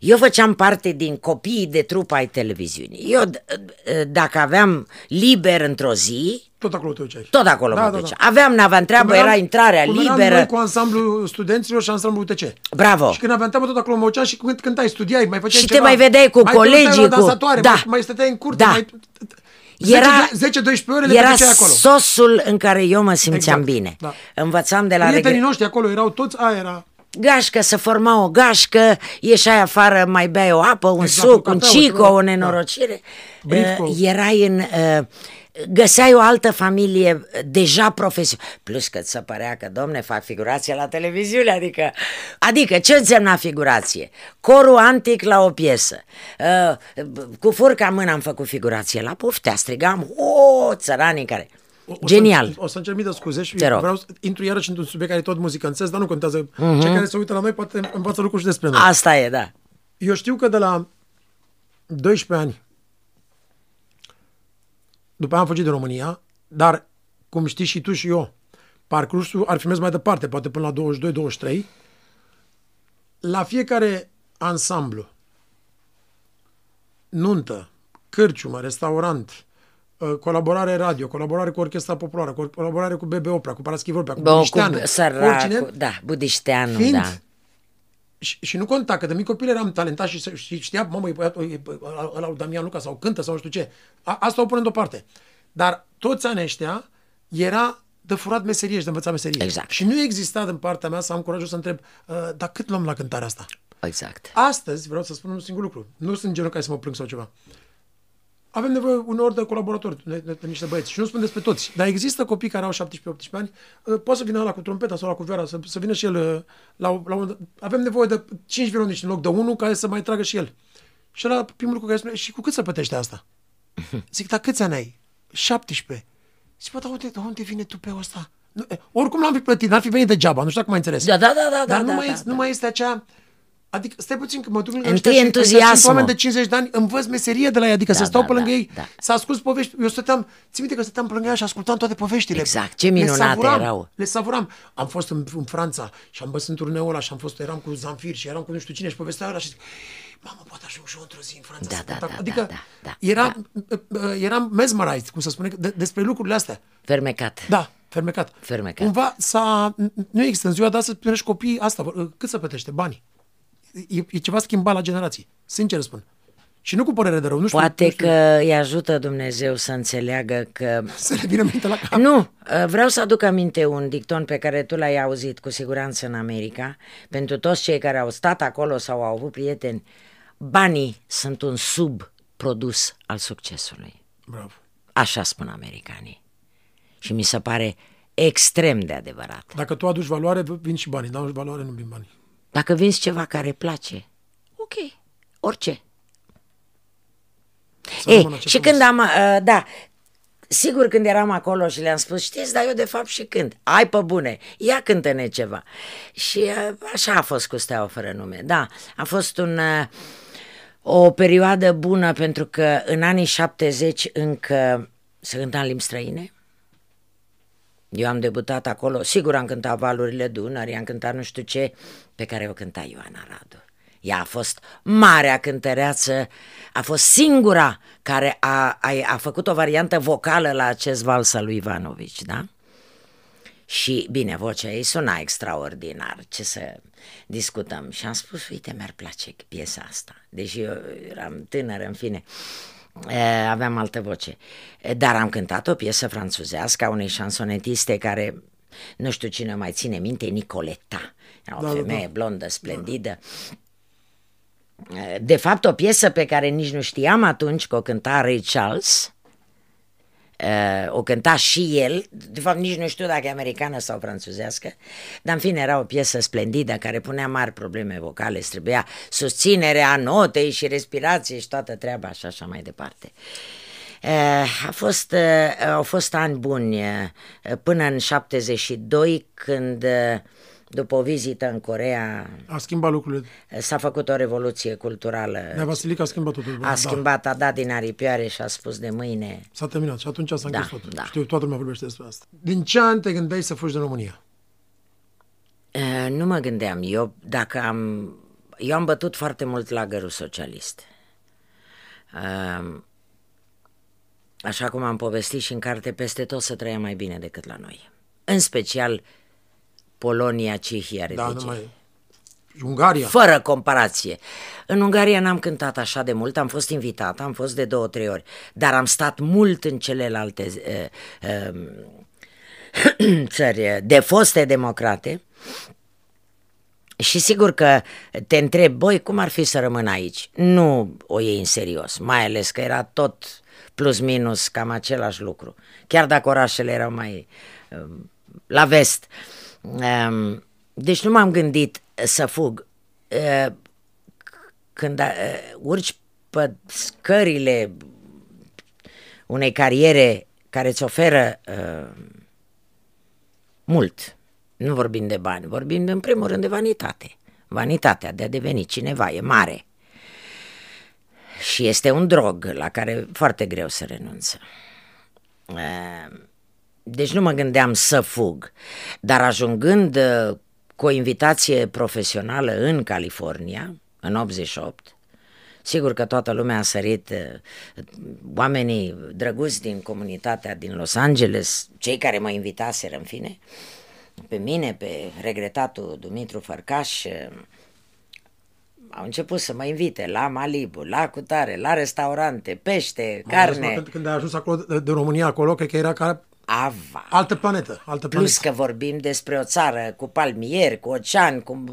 eu făceam parte din copiii de trupă ai televiziunii. Eu, d- d- dacă aveam liber într-o zi, Tot acolo te duceai. tot acolo Da, mă da, duceam. da. Aveam nava întreabă, Cum eram- era intrarea cum eram liberă. noi cu ansamblu studenților și ansamblu UTC. Bravo! Și când aveam treabă tot acolo mă duceam și când cântai, studiai, mai făceai Și te ceva. mai vedeai cu mai te uitai colegii, la cu- dansatoare, Da. mai, mai stăteai în curte, Da. mai... Era, 10-12 ore le era petreceai acolo. sosul în care eu mă simțeam Exact, bine. da. Învățam de la Prietenii regre... noștri acolo erau toți, aia era... gașcă, să forma o gașcă, ieșai afară, mai beai o apă, un Exact, suc, un un cafea, cico, da. o nenorocire. Brief cu- Uh, erai în... Uh, găseai o altă familie deja profesională. Plus că ți se părea că, domne, fac figurație la televiziune, adică... Adică, ce însemna figurație? Corul antic la o piesă. Uh, cu furca în mână am făcut figurație la puftea, strigam, o, țăranii care... O- o Genial. Să, o să încerc mii de scuze și Te rog. vreau să intru iarăși într-un subiect care e tot muzică înțeles, dar nu contează. Uh-huh. Cei care se uită la noi poate învață lucruri și despre noi. Asta e, da. Eu știu că de la 12 ani, după aia am fugit de România, dar, cum știi și tu și eu, parcursul ar fi mers mai departe, poate până la 22-23, la fiecare ansamblu, nuntă, cârciumă, restaurant, uh, colaborare radio, colaborare cu Orchestra Populară, co- colaborare cu BB Opera, cu Paraschiv Opera, cu Bă, Budișteanu, cu săracu, oricine, da, Budișteanu, fiind da. Și, și nu conta, că de mic copil eram talentat și, se- și știa, mamă, e băiatul, e, bă, ăla- ăla lui Damian Luca sau cântă sau nu știu ce. A, asta o punem deoparte. Dar toți anii ăștia era de furat meserie și de învățat meserie. Exact. Și nu exista din partea mea să am curajul să întreb, uh, dar cât luăm la cântarea asta? Exact. Astăzi vreau să spun un singur lucru. Nu sunt genul care să mă plâng sau ceva. Avem nevoie uneori de colaboratori, de, de, de niște băieți. Și nu spun despre toți. Dar există copii care au 17-18 ani. uh, Poate să vină la cu trompeta sau la cu vioara, să, să vină și el uh, la, la un... Avem nevoie de 5 violoniști în loc de unul care să mai tragă și el. Și la primul lucru care spune, și cu cât se plătește asta? Zic, dar câți ani ai? 17. Zic, bă, dar unde, de unde vine tu pe ăsta? Nu, e, oricum l-am fi plătit, n-ar fi venit degeaba, nu știu dacă m-ai înțeles. Da, da, da, da, Dar da, nu, da, mai, da, este, da. nu mai este acea... Adică, stai puțin, că mă duc lângă Întâi ăștia și- ăștia sunt entuziasmul. oameni de 50 de ani, învăț meserie de la ei, adică Da, să stau da, pe lângă da, ei, da. să ascult povești. Eu stăteam, țin minte că stăteam pe lângă ea și ascultam toate poveștile. Exact, ce Le minunate savuram, erau. Le savuram. Am fost în, în Franța și am văzut în turneul ăla și am fost, eram cu Zanfir și eram cu nu știu cine și povestea ăla și zic, mamă, poate ajung și eu într-o zi în Franța Da, să da, cânt acolo." da, Adică da, da, era, eram mesmerized, cum să spune, de, despre lucrurile astea. Fermecat. Da, fermecat. Fermecat. Cumva s-a, nu există în ziua de astăzi, primești copii, asta, vor- cât să plătește? Banii. E, e ceva schimbat la generații, sincer spun. Și nu cu părere de rău, nu știu. Poate nu știu, că îi ajută Dumnezeu să înțeleagă că... Să le vină minte la cap. Nu, vreau să aduc aminte un dicton pe care tu l-ai auzit cu siguranță în America. Pentru toți cei care au stat acolo sau au avut prieteni, banii sunt un subprodus al succesului. Bravo. Așa spun americanii. Și mi se pare extrem de adevărat. Dacă tu aduci valoare, vin și banii. Dacă nu aduci valoare, nu vin banii. Dacă vinzi ceva care place, ok, orice. Să Ei, rămână ce și frumos. când am, uh, da, sigur când eram acolo și le-am spus, știți, dar eu de fapt și cânt. Ai pe bune, ia cântă-ne ceva. Și uh, așa a fost cu Steaua fără nume, da. A fost un, uh, o perioadă bună pentru că în anii 70 încă se cânta în limbi străine. Eu am debutat acolo, sigur am cântat Valurile Dunării, am cântat nu știu ce, pe care o cânta Ioana Radu. Ea a fost marea cântăreață, a fost singura care a, a, a făcut o variantă vocală la acest vals al lui Ivanovici, da? Și, bine, vocea ei suna extraordinar, ce să discutăm. Și am spus, uite, mi-ar place piesa asta, deși eu eram tânără, în fine, aveam altă voce. Dar am cântat o piesă franțuzească a unei șansonetiste care, nu știu cine mai ține minte, Nicoleta. Era o da, femeie da. blondă, splendidă. De fapt, o piesă pe care nici nu știam atunci că o cânta Ray Charles, Uh, o cânta și el, de fapt nici nu știu dacă e americană sau franțuzească, dar în fine era o piesă splendidă care punea mari probleme vocale, trebuia susținerea notei și respirație și toată treaba și așa mai departe. Uh, a fost, uh, au fost ani buni până în 72 când după o vizită în Corea... A schimbat lucrurile. S-a făcut o revoluție culturală. Nea Vasilic a schimbat totul. A da. schimbat, a dat din aripioare și a spus de mâine... S-a terminat și atunci s-a închis da, totul. Da. Știu, toată lumea vorbește despre asta. Din ce an te gândeai să fugi din România? Uh, nu mă gândeam. Eu, dacă am... Eu am bătut foarte mult lagărul socialist. Uh, așa cum am povestit și în carte, peste tot să trăia mai bine decât la noi. În special Polonia, Cehia, da, numai... Ungaria. Fără comparație. În Ungaria n-am cântat așa de mult, am fost invitat, am fost de două, trei ori, dar am stat mult în celelalte uh, uh, țări de foste democrate și sigur că te întreb, băi, cum ar fi să rămân aici? Nu o iei în serios, mai ales că era tot plus minus cam același lucru, chiar dacă orașele erau mai uh, la vest. Uh, Ehm, deci nu m-am gândit să fug. Ehm, când urci pe scările unei cariere care îți oferă mult, nu vorbim de bani, vorbim în primul rând de vanitate. Vanitatea de a deveni cineva e mare. Și este un drog la care foarte greu să renunță. Uh, deci nu mă gândeam să fug, dar ajungând uh, cu o invitație profesională în California, în 88, sigur că toată lumea a sărit, uh, oamenii drăguți din comunitatea din Los Angeles, cei care mă invitaseră în fine, pe mine, pe regretatul Dumitru Fărcaș, uh, au început să mă invite la Malibu, la cutare, la restaurante, pește, carne. Când ai ajuns acolo, de România acolo, cred că era ca Ava. Altă planetă, altă planetă. Plus că vorbim despre o țară cu palmieri, cu ocean, cu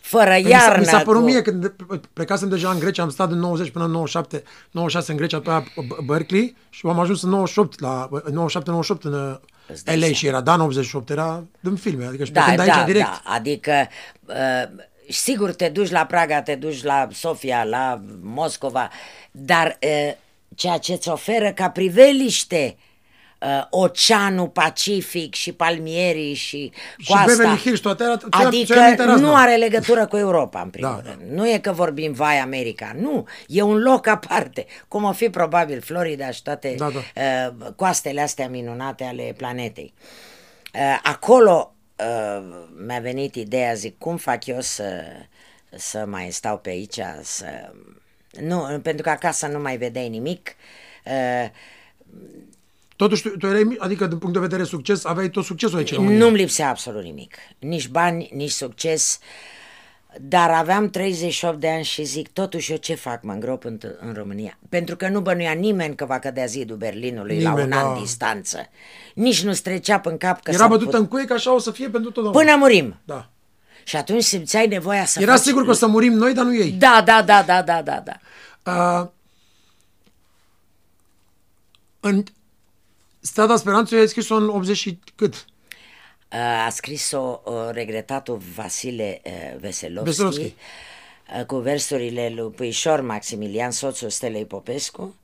fără păi iarnă. Mi s-a părut cu... mie când plecasem deja în Grecia, am stat din 90 până în 97, 96 în Grecia, pe Berkeley și am ajuns în 98, la 97-98 în LA și era, da, în 88, era din filme, adică și da, da, aici direct. Da, adică uh, sigur te duci la Praga, te duci la Sofia, la Moscova, dar uh, ceea ce îți oferă ca priveliște uh, uh, Oceanul Pacific și palmierii și coasta. Și Beverly Hills, toate Adică nu are legătură cu Europa, în primul da, rând. Da. Nu e că vorbim, vai, America. Nu, e un loc aparte. Cum o fi probabil Florida și toate da, da. Uh, coastele astea minunate ale planetei. Uh, acolo uh, mi-a venit ideea, zic, cum fac eu să, să mai stau pe aici, să... Nu, pentru că acasă nu mai vedeai nimic. Uh, Totuși, tu, tu erai, adică din punct de vedere succes, aveai tot succesul aici în Nu-mi lipsea absolut nimic. Nici bani, nici succes. Dar aveam 38 de ani și zic, totuși eu ce fac, mă îngrop în, în România? Pentru că nu bănuia nimeni că va cădea zidul Berlinului nimeni, la un da. an distanță. Nici nu strecea în cap că Era bătută put... în cuie că așa o să fie pentru totdeauna. Până murim. Da. Și atunci simțeai nevoia să Era faci... sigur că o să murim noi, dar nu ei. Da, da, da, da, da, da. da. Uh, în, Strada Speranței a scris-o în 80 și cât? A scris-o regretatul Vasile Veselovski, Veselovski. cu versurile lui Puișor Maximilian, soțul Stelei Popescu,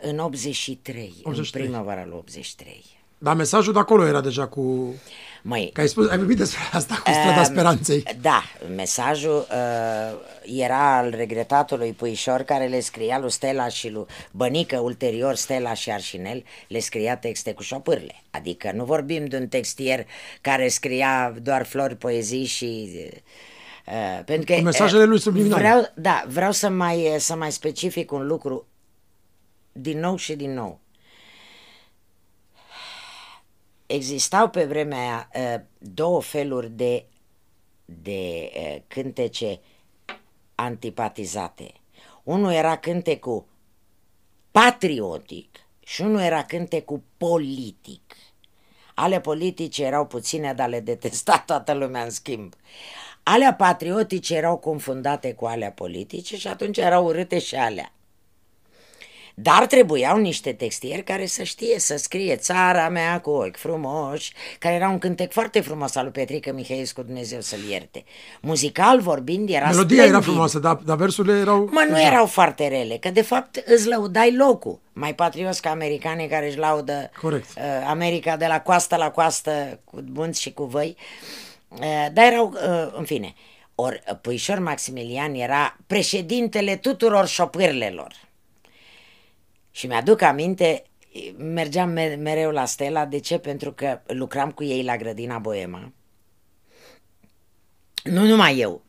în 83, 83. în primăvara lui 83. Dar mesajul de acolo era deja cu... Măi, că ai, spus, ai vorbit despre asta cu strada uh, speranței. Da, mesajul uh, era al regretatului Puișor care le scria lui Stella și lui Bănică, ulterior Stella și Arșinel, le scria texte cu șopârle. Adică nu vorbim de un textier care scria doar flori, poezii și... Uh, pentru că, cu mesajele lui subliminale. Vreau, da, vreau să mai, să mai specific un lucru din nou și din nou existau pe vremea aia uh, două feluri de, de uh, cântece antipatizate. Unul era cântecul patriotic și unul era cântecul politic. Ale politice erau puține, dar le detesta toată lumea în schimb. Alea patriotice erau confundate cu alea politice și atunci erau urâte și alea. Dar trebuiau niște textieri care să știe să scrie țara mea cu ochi frumoși, care era un cântec foarte frumos al lui Petrică Mihaescu, Dumnezeu să-l ierte. Muzical vorbind era Melodia splendid. era frumoasă, dar, dar versurile erau... Mă, nu erau foarte rele, că de fapt îți lăudai locul. Mai patrios ca americanii care își laudă Corect. uh, America de la coastă la coastă cu munți și cu văi. Uh, dar erau, uh, în fine, ori Puișor Maximilian era președintele tuturor șopârlelor. Și mi-aduc aminte, mergeam me- mereu la Stella, de ce? Pentru că lucram cu ei la grădina Boema. Nu numai eu,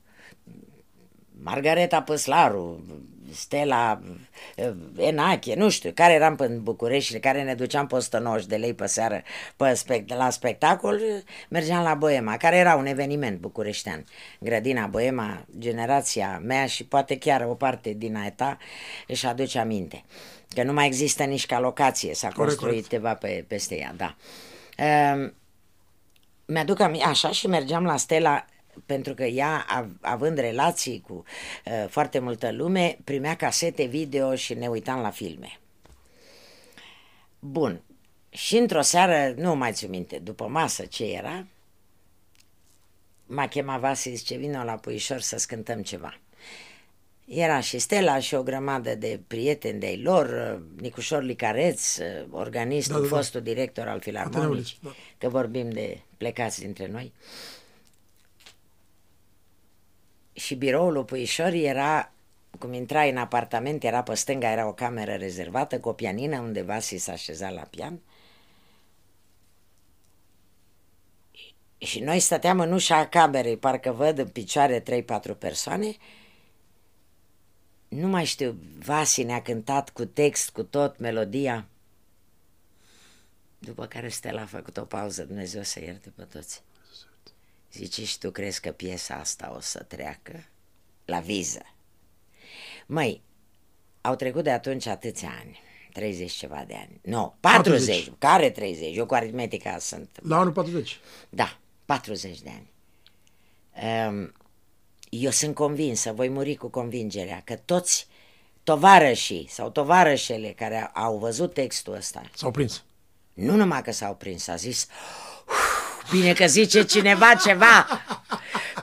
Margareta Păslaru, Stella eh, Enache, nu știu, care eram în București și care ne duceam pe 190 de lei pe seară pe spect- la spectacol, mergeam la Boema, care era un eveniment bucureștean. Grădina Boema, generația mea și poate chiar o parte din a ta își aduce aminte. Că nu mai există nici ca locație, s-a Corect, construit ceva pe, peste ea, da. Um, mi-aduc aminte, așa și mergeam la Stella pentru că ea, av- având relații cu uh, foarte multă lume, primea casete video și ne uitam la filme. Bun. Și într-o seară, nu mai țin minte, după masă ce era, m-a chemat Vasi, zice, vină la Puișor să scântăm ceva. Era și Stella și o grămadă de prieteni de-ai lor, Nicușor Licareț, organistul, Da, da, da. fostul director al Filarmonicii, Ateneului, da. că vorbim de plecați dintre noi. Și biroul lui Puișor era, cum intrai în apartament, era pe stânga, era o cameră rezervată cu o pianină unde Vasi s-a așezat la pian. Și noi stăteam în ușa camerei, parcă văd în picioare 3-4 persoane. Nu mai știu, Vasi ne-a cântat cu text, cu tot, melodia. După care Stella a făcut o pauză, Dumnezeu să ierte pe toți. Zice, și tu crezi că piesa asta o să treacă la viză? Măi, au trecut de atunci atâția ani, 30 ceva de ani. Nu, 40. 40. Care 30? Eu cu aritmetica sunt La anul 40. da, 40 de ani. Um, Eu sunt convinsă, voi muri cu convingerea, că toți tovarășii sau tovarășele care au văzut textul ăsta, S-au prins. nu numai că s-au prins, a zis, "Uf, bine că zice cineva ceva,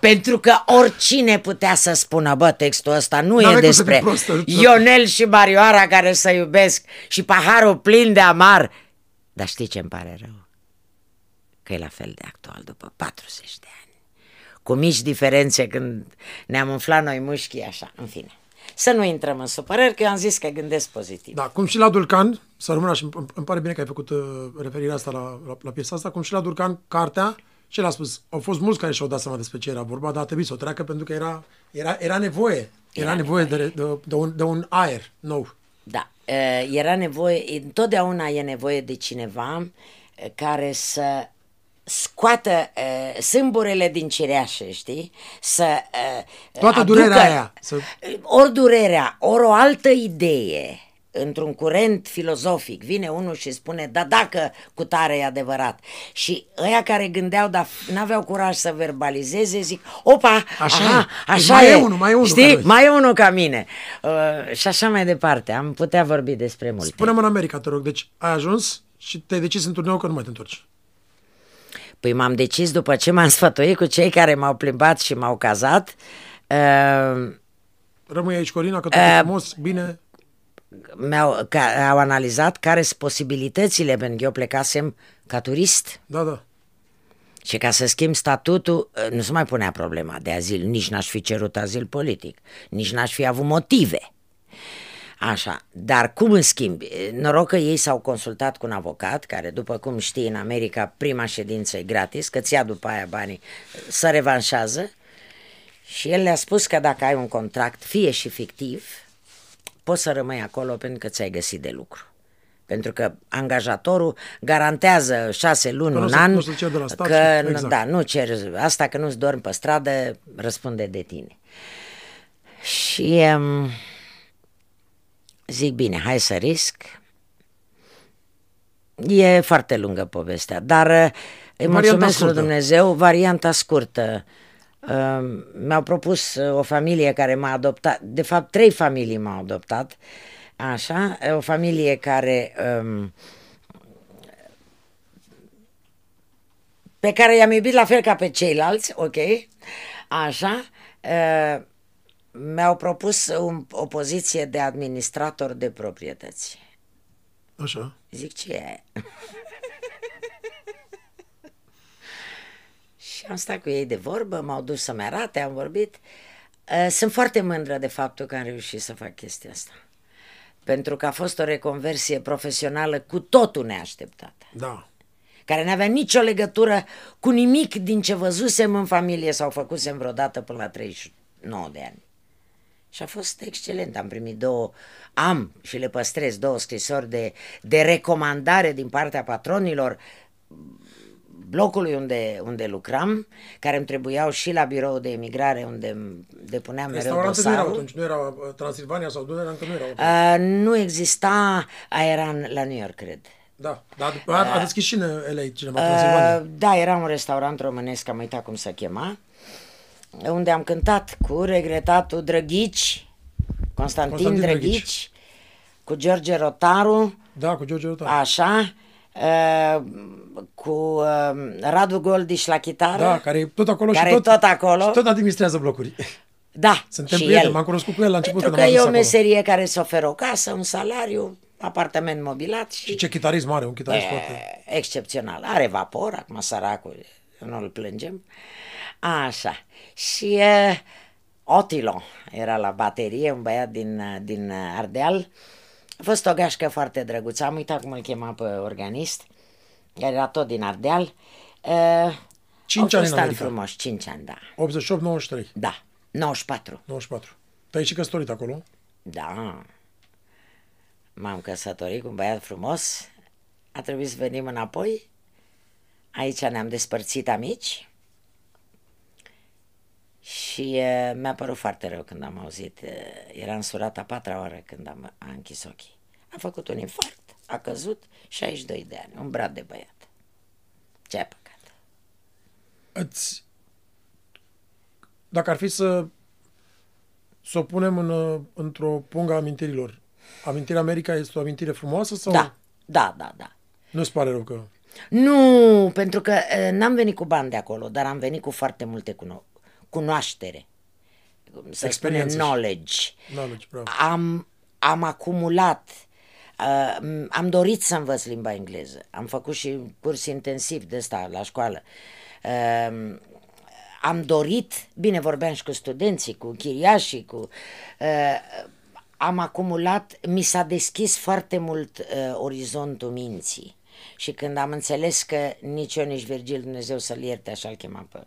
pentru că oricine putea să spună, bă, textul ăsta nu N-avea e cum să fii despre prost, Ionel și Marioara care să iubesc și paharul plin de amar. Dar știi ce îmi pare rău? Că e la fel de actual după 40 de ani. Cu mici diferențe când ne-am umflat noi mușchii așa, în fine. Să nu intrăm în supărări, că eu am zis că gândesc pozitiv. Da, cum și la Dulcan, să rămână și îmi, îmi pare bine că ai făcut uh, referirea asta la, la, la piesa asta, cum și la Dulcan, cartea, ce le-a spus? Au fost mulți care și-au dat seama despre ce era vorba, dar a trebuit să o treacă pentru că era, era, era nevoie. Era, Era nevoie, de, de, de, un, de un aer nou. Da, eh, era nevoie, întotdeauna e nevoie de cineva eh, care să scoată uh, sâmburele din cireașă, știi? Să uh, Toată durerea aia, să- Ori durerea, ori o altă idee într-un curent filozofic, vine unul și spune, da, dacă cu tare e adevărat. Și ăia care gândeau, dar n-aveau curaj să verbalizeze, zic, opa, Așa aha, e. așa Mai e, e unul, mai e unul știi, ca noi. mai e unul ca mine. Uh, și așa mai departe, am putea vorbi despre multe. Spune-mă în America, te rog, deci ai ajuns și te-ai decis în turneu că nu mai te întorci. Păi m-am decis după ce m-am sfătuit cu cei care m-au plimbat și m-au cazat. Uh, Rămâi aici, Corina, că tot e frumos, bine. mi-au, ca, au analizat care sunt posibilitățile, pentru că eu plecasem ca turist Da, da. și ca să schimb statutul uh, nu se mai punea problema de azil, nici n-aș fi cerut azil politic, nici n-aș fi avut motive. Așa, dar cum în schimb? Noroc că ei s-au consultat cu un avocat, care după cum știi în America prima ședință e gratis, că ți ia după aia banii, să revanșează și el le-a spus că dacă ai un contract, fie și fictiv, poți să rămâi acolo pentru că ți-ai găsit de lucru. Pentru că angajatorul garantează șase luni, Că nu un o să- an, nu o să cer de la stat că, și- nu- exact. da, nu cer asta, că nu-ți dormi pe stradă, răspunde de tine. Și um, zic, bine, hai să risc. E foarte lungă povestea, dar uh, îi Varianta mulțumesc lui scurtă. Dumnezeu, varianta scurtă. Uh, Mi-au propus uh, o familie care m-a adoptat, de fapt trei familii m-au adoptat, așa, o familie care um, pe care i-am iubit la fel ca pe ceilalți, ok, așa, uh, mi-au propus un, o poziție de administrator de proprietăți. Așa. Zic, ce e? și am stat cu ei de vorbă, m-au dus să-mi arate, am vorbit. Uh, Sunt foarte mândră de faptul că am reușit să fac chestia asta. Pentru că a fost o reconversie profesională cu totul neașteptată Da. care n-avea nicio legătură cu nimic din ce văzusem în familie sau făcusem vreodată până la 39 de ani. Și a fost excelent. Am primit două, am și le păstrez două scrisori de, de recomandare din partea patronilor blocului unde, unde lucram, care îmi trebuiau și la birou de emigrare unde îmi depuneam mereu Restaurante nu erau dosarul. atunci, nu era uh, Transilvania sau Dunărea, încă nu erau. atunci. Uh, nu exista aeran la New York, cred. Da, dar după aia a deschis și în LA cineva, Transilvania. Uh, da, era un restaurant românesc, am uitat cum se chema, unde am cântat cu regretatul Drăghici, Constantin, Constantin Drăghici, Drăghici. cu George Rotaru, Da, cu George Rutan. așa, uh, cu uh, Radu Goldiș la chitară. Da, care e tot acolo care și e tot, tot acolo. Și tot administrează blocuri. Da, Suntem și prieteni, el. m-am cunoscut cu el la început Pentru când că am e o ajuns acolo. meserie care îți oferă o casă, un salariu, apartament mobilat și... Și ce chitarism are, un chitarist E, foarte... excepțional. Are vapor, acum săracul, nu îl plângem. Așa. Și e, Otilo era la baterie, un băiat din, uh, din Ardeal. A fost o gașcă foarte drăguță. Am uitat cum îl chema pe organist, care era tot din Ardeal. E, Cinci au ani fost în ani America. frumoși, 5 ani, da. 88-93, Da, 94. 94. Te-ai și căsătorit acolo? Da. M-am căsătorit cu un băiat frumos. A trebuit să venim înapoi. Aici ne-am despărțit amici. Și uh, mi-a părut foarte rău când am auzit. Uh, era însurat a patra oară când am a închis ochii. A făcut un infarct, a căzut 62 de ani, un brat de băiat. Ce păcat. Îți... Dacă ar fi să să o punem în, uh, într-o pungă a amintirilor, amintirea America este o amintire frumoasă sau Da, da, da, da. nu-ți pare rău că... Nu, pentru că uh, n-am venit cu bani de acolo, dar am venit cu foarte multe cuno- cunoaștere. Cum Să Experiență spunem și- knowledge. Knowledge, bravo. Am, am acumulat, uh, m- am dorit să învăț limba engleză. Am făcut și curs intensiv de ăsta la școală. Uh, am dorit, bine vorbeam și cu studenții, cu chiriașii, cu... Uh, am acumulat, mi s-a deschis foarte mult uh, orizontul minții. Și când am înțeles că nici eu, nici Virgil, Dumnezeu să-l ierte, așa-l chema pe...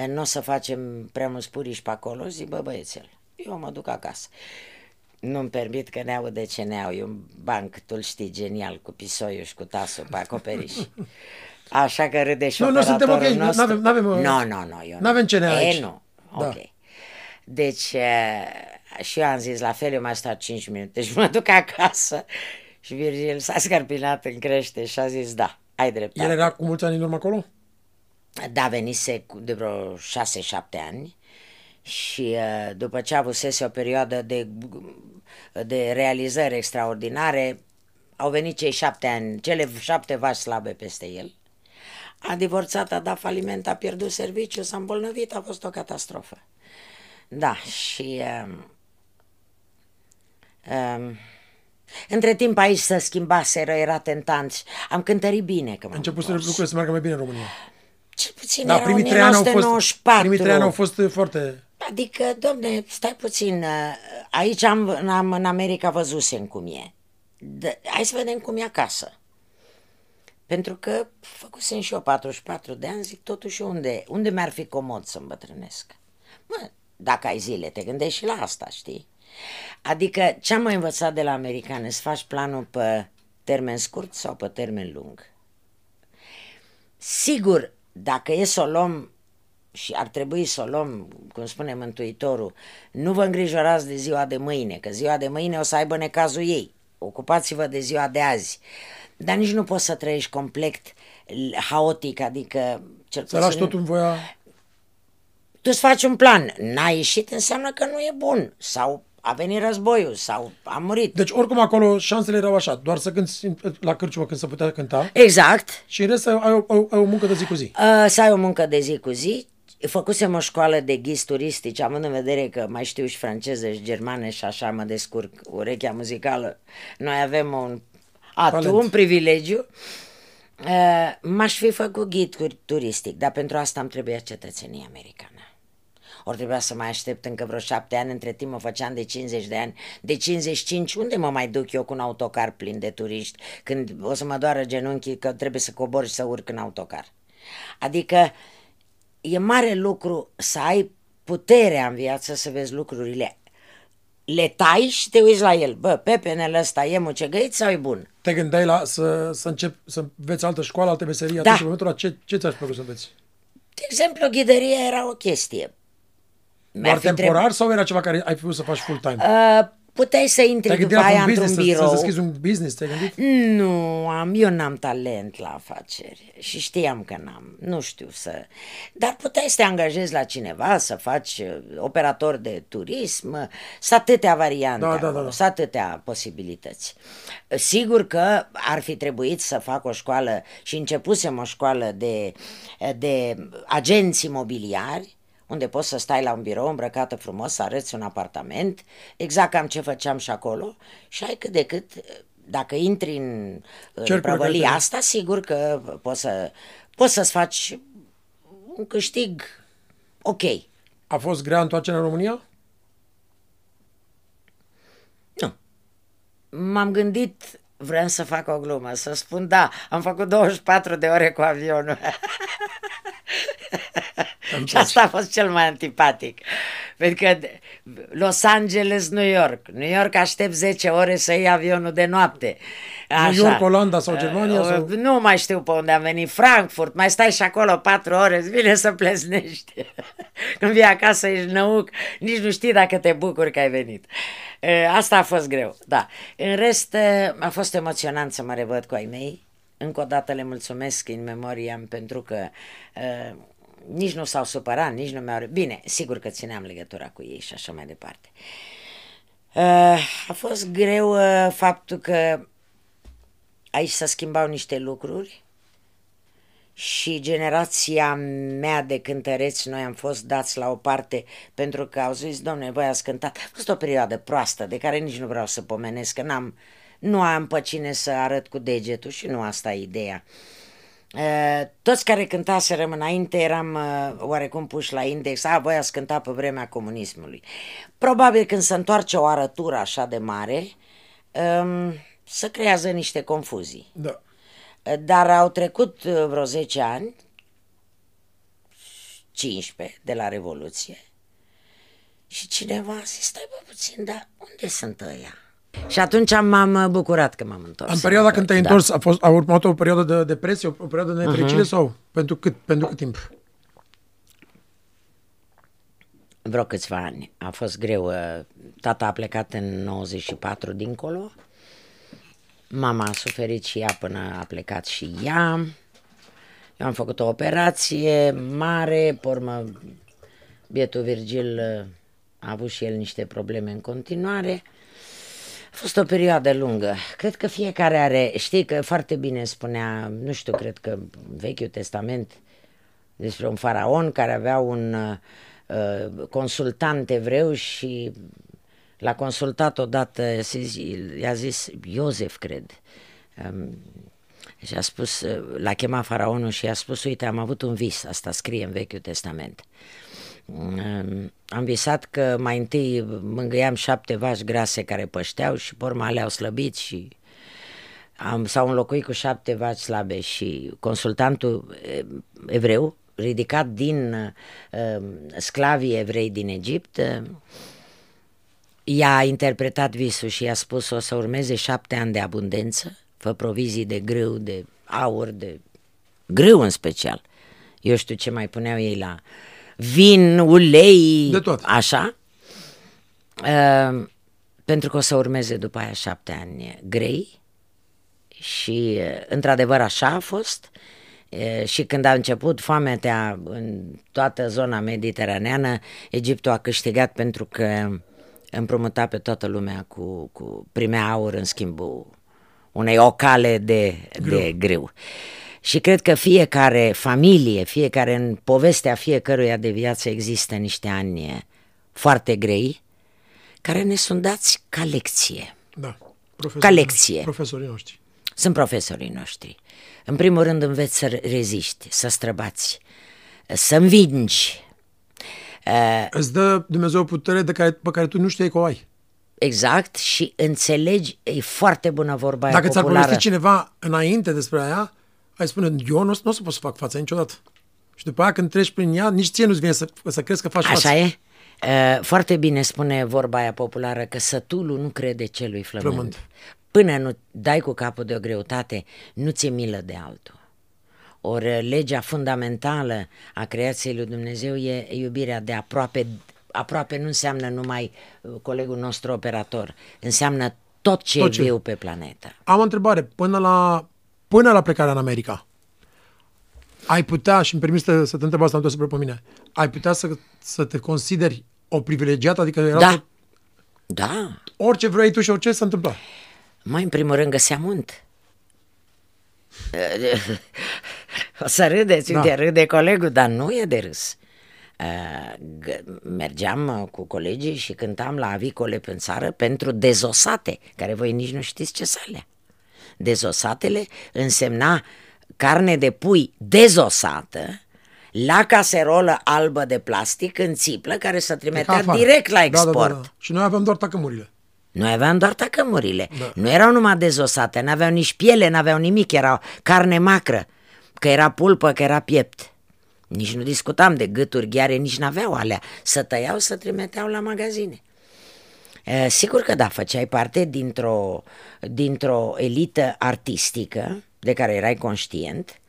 uh, Nu o să facem prea mulți puriși pe acolo, zic, bă, băiețel, eu mă duc acasă. Nu-mi permit că ne de ce ne au. E un banc, tu știi, genial, cu pisoiul și cu tasul pe acoperiș. Așa că râde și Nu, nu, suntem ok, operatorul nu- nostru. n-avem- n-avem, uh, Nu, nu, nu, eu n-avem ce ne E, aici. nu, Da. ok. Deci, eh, și eu am zis, la fel, eu mai stat 5 minute și mă duc acasă. Și Virgil s-a scărpinat în crește și a zis, da, ai dreptate. El era cu mulți ani în urmă acolo? Da, venise cu- de vreo 6-7 ani și uh, după ce avusese o perioadă de, de realizări extraordinare, au venit cei șapte ani, cele șapte vași slabe peste el. A divorțat, a dat faliment, a pierdut serviciu, s-a îmbolnăvit, a fost o catastrofă. Da, și... Um, um, între timp aici se schimbaseră, era tentanți. Am cântărit bine că A m-am început să întors. lucrurile să meargă mai bine în România. Cel puțin Da, era primii trei ani au fost, 1994. primii trei ani au fost uh, foarte... Adică, domne, stai puțin, uh, aici am, am în America văzusem cum e. D- hai să vedem cum e acasă. Pentru că făcusem și eu 44 de ani, zic totuși unde, unde mi-ar fi comod să îmbătrânesc? Mă, dacă ai zile, te gândești și la asta, știi? Adică ce am mai învățat de la americani, îți faci planul pe termen scurt sau pe termen lung. Sigur, dacă e să o luăm și ar trebui să o luăm, cum spune Mântuitorul, nu vă îngrijorați de ziua de mâine, că ziua de mâine o să aibă necazul ei. Ocupați-vă de ziua de azi. Dar nici nu poți să trăiești complet haotic, adică... Cel să lași totul în voia... Tu îți faci un plan, n-a ieșit, înseamnă că nu e bun. Sau a venit războiul sau a murit. Deci oricum acolo șansele erau așa, doar să cânti la cârciumă când se putea cânta. Exact. Și în rest ai, ai, ai, ai o muncă de zi cu zi. Uh, să ai o muncă de zi cu zi. Făcusem o școală de ghizi turistici, având în vedere că mai știu și franceză și germane și așa mă descurc urechea muzicală. Noi avem un atu, un privilegiu. Uh, m-aș fi făcut ghid turistic, dar pentru asta am trebuit cetățenie americană. Ori trebuia să mai aștept încă vreo șapte ani, între timp mă făceam de 50 de ani, de 55, unde mă mai duc eu cu un autocar plin de turiști, când o să mă doară genunchii că trebuie să cobor și să urc în autocar. Adică e mare lucru să ai puterea în viață să vezi lucrurile le tai și te uiți la el. Bă, pepenele ăsta e mucegăit sau e bun? Te gândeai la să, să încep să înveți altă școală, altă meserie, da. atunci în momentul ce, ce ți-aș plăcut să înveți? De exemplu, ghidăria era o chestie. Doar temporar trebuie... sau era ceva care ai putut să faci full-time? Uh, puteai să intri după aia într-un birou. Să deschizi un business, te-ai gândit? Nu, am, eu n-am talent la afaceri și știam că n-am, nu știu să... Dar puteai să te angajezi la cineva, să faci uh, operator de turism, să atâtea variante da, acolo, da, da, da. să atâtea posibilități. Sigur că ar fi trebuit să fac o școală și începusem o școală de, de agenți imobiliari, unde poți să stai la un birou îmbrăcată frumos, să arăți un apartament, exact cam ce făceam și acolo, și ai cât de cât, dacă intri în, în prăvălia asta, sigur că poți, să, poți să-ți faci un câștig ok. A fost grea întoarcerea în România? Nu. M-am gândit, vreau să fac o glumă, să spun da, am făcut 24 de ore cu avionul. și asta a fost cel mai antipatic. Pentru că Los Angeles, New York. New York aștept 10 ore să iei avionul de noapte. Așa. New York, Olanda sau Germania? Sau... Nu mai știu pe unde am venit. Frankfurt. Mai stai și acolo 4 ore. Îți vine să pleznești. Când vii acasă ești năuc, nici nu știi dacă te bucuri că ai venit. Asta a fost greu, da. În rest, a fost emoționant să mă revăd cu ai mei. Încă o dată le mulțumesc în memoria pentru că uh, nici nu s-au supărat, nici nu mi-au... Bine, sigur că țineam legătura cu ei și așa mai departe. Uh, a fost greu uh, faptul că aici se schimbau niște lucruri și generația mea de cântăreți, noi am fost dați la o parte pentru că au zis, domne, voi ați cântat. A fost o perioadă proastă de care nici nu vreau să pomenesc, că n-am, nu am pe cine să arăt cu degetul și nu asta e ideea. Uh, Uh, toți care cântaseră înainte eram uh, oarecum puși la index, a, voi ați cântat pe vremea comunismului. Probabil când se întoarce o arătură așa de mare, um, se creează niște confuzii. Da. Uh, dar au trecut vreo 10 ani, 15 de la Revoluție, și cineva a zis, stai bă puțin, dar unde sunt ăia? Și atunci m-am bucurat că m-am întors. În perioada când te-ai da. întors, a, fost, a urmat o perioadă de depresie, o, o perioadă de nefericire uh-huh. sau pentru cât, pentru cât timp? Vreo câțiva ani. A fost greu. Tata a plecat în 94 dincolo. Mama a suferit și ea până a plecat și ea. Eu am făcut o operație mare, pe urmă bietul Virgil a avut și el niște probleme în continuare. A fost o perioadă lungă. Cred că fiecare are, știi că foarte bine spunea, nu știu, cred că Vechiul Testament despre un faraon care avea un uh, consultant evreu și l-a consultat odată, i-a zis Iosef, cred. Um, și a spus, l-a chemat faraonul și i-a spus, uite, am avut un vis, asta scrie în Vechiul Testament. Am visat că mai întâi mângâiam șapte vaci grase care pășteau și pe urmă le-au slăbit și am, s-au înlocuit cu șapte vaci slabe și consultantul evreu, ridicat din uh, sclavii evrei din Egipt, uh, i-a interpretat visul și i-a spus o să urmeze șapte ani de abundență fă provizii de grâu, de aur, de grâu în special. Eu știu ce mai puneau ei la vin, ulei, De tot. așa. Uh, pentru că o să urmeze după aia șapte ani grei și uh, într-adevăr așa a fost. Uh, Și când a început foametea în toată zona mediteraneană, Egiptul a câștigat pentru că împrumuta pe toată lumea cu, cu primea aur în schimbul unei ocale de grâu. de grâu. Și cred că fiecare familie, fiecare în povestea fiecăruia de viață există niște ani foarte grei care ne sunt dați ca lecție. Da. Profesorii Ca lecție. Profesorii noștri. Sunt profesorii noștri. În primul rând înveți să reziști, să străbați, să învingi. Uh, Îți dă Dumnezeu o putere de care, pe care tu nu știai că o ai. Exact și înțelegi, e foarte bună vorba aia Dacă ți-ar populară. povesti cineva înainte despre aia, ai spune, eu nu, nu o să pot să fac fața niciodată. Și după aia când treci prin ea, nici ție nu-ți vine să, să crezi că faci față. Așa e? Uh, Foarte bine spune vorba aia populară că sătulul nu crede celui flămând. Flămând. Până nu dai cu capul de o greutate, nu ți-e milă de altul. Ori legea fundamentală a creației lui Dumnezeu e iubirea de aproape. Aproape nu înseamnă numai uh, colegul nostru operator, înseamnă tot ce Tot e ce- viu pe planetă. Am o întrebare. Până la, până la plecarea în America, ai putea, și îmi permis să, să te întreb asta, nu te superi pe mine, ai putea să, să te consideri o privilegiată? Adică era Da, tot- da, orice vrei tu și orice se întâmpla. Mai în primul rând găseam unt. O să râdeți, Da. uite, râde colegul, dar nu e de râs. Uh, g- Mergeam uh, cu colegii și cântam la avicole pe țară pentru dezosate, care voi nici nu știți ce sunt alea. Dezosatele însemna carne de pui dezosată la caserolă albă de plastic în țiplă care se Ca trimitea afară. direct la Da, export. Da, da, da. Și noi aveam doar tacămurile. Noi aveam doar tacămurile. Da. Da. Nu erau numai dezosate, n-aveau nici piele, n-aveau nimic, erau carne macră, că era pulpă, că era piept. Nici nu discutam de gâturi, gheare, nici n-aveau alea. Să tăiau, să trimiteau la magazine. E, sigur că da, făceai parte dintr-o, dintr-o elită artistică de care erai conștient,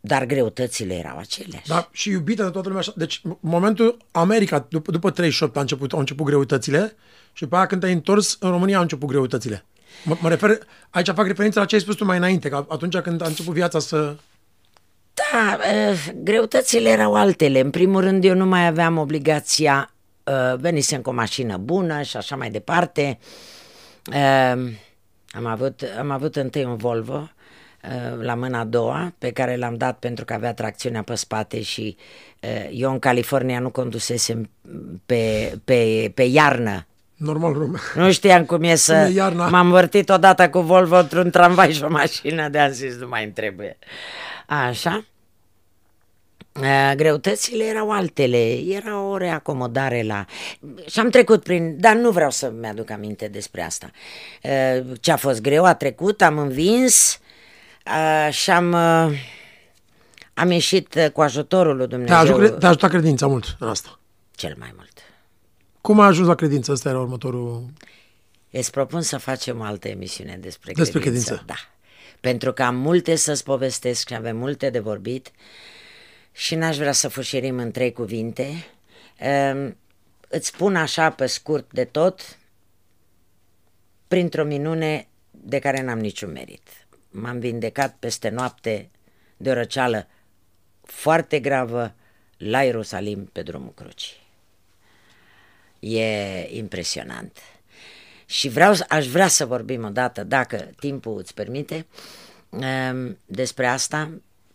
dar greutățile erau aceleași. Da, și iubită de toată lumea așa. Deci, în momentul America, după, după 38 a început, au început greutățile și după aia când te-ai întors, în România au început greutățile. Mă, mă refer, aici fac referință la ce ai spus tu mai înainte, că atunci când a început viața să... Da, eh, greutățile erau altele. În primul rând, eu nu mai aveam obligația, eh, venisem cu o mașină bună și așa mai departe. Eh, Am avut, am avut întâi un Volvo eh, la mâna a doua, pe care l-am dat pentru că avea tracțiunea pe spate și eh, eu în California nu condusesem pe, pe, pe iarnă. Normal, rom. Nu știam cum e să... Cum e iarna. M-am vârtit odată cu Volvo într-un tramvai și o mașină, de am zis, nu mai îmi trebuie. Așa. Uh, Greutățile erau altele, era o reacomodare la... Și am trecut prin... Dar nu vreau să mi-aduc aminte despre asta. Uh, Ce a fost greu a trecut, am învins uh, și am... uh, Am ieșit uh, cu ajutorul lui Te-a Dumnezeu ajutat, te-a ajutat credința mult în asta. cel mai mult. Cum ai ajuns la credință? Ăsta era următorul... Îți propun să facem o altă emisiune despre, Despre credință. credință. Da. Pentru că am multe să-ți povestesc și avem multe de vorbit și n-aș vrea să fușerim în trei cuvinte. Um, îți spun așa pe scurt de tot, printr-o minune de care n-am niciun merit. M-am vindecat peste noapte de o răceală foarte gravă la Ierusalim pe drumul crucii. E impresionant. Și vreau, aș vrea să vorbim odată, dacă timpul îți permite, um, despre asta,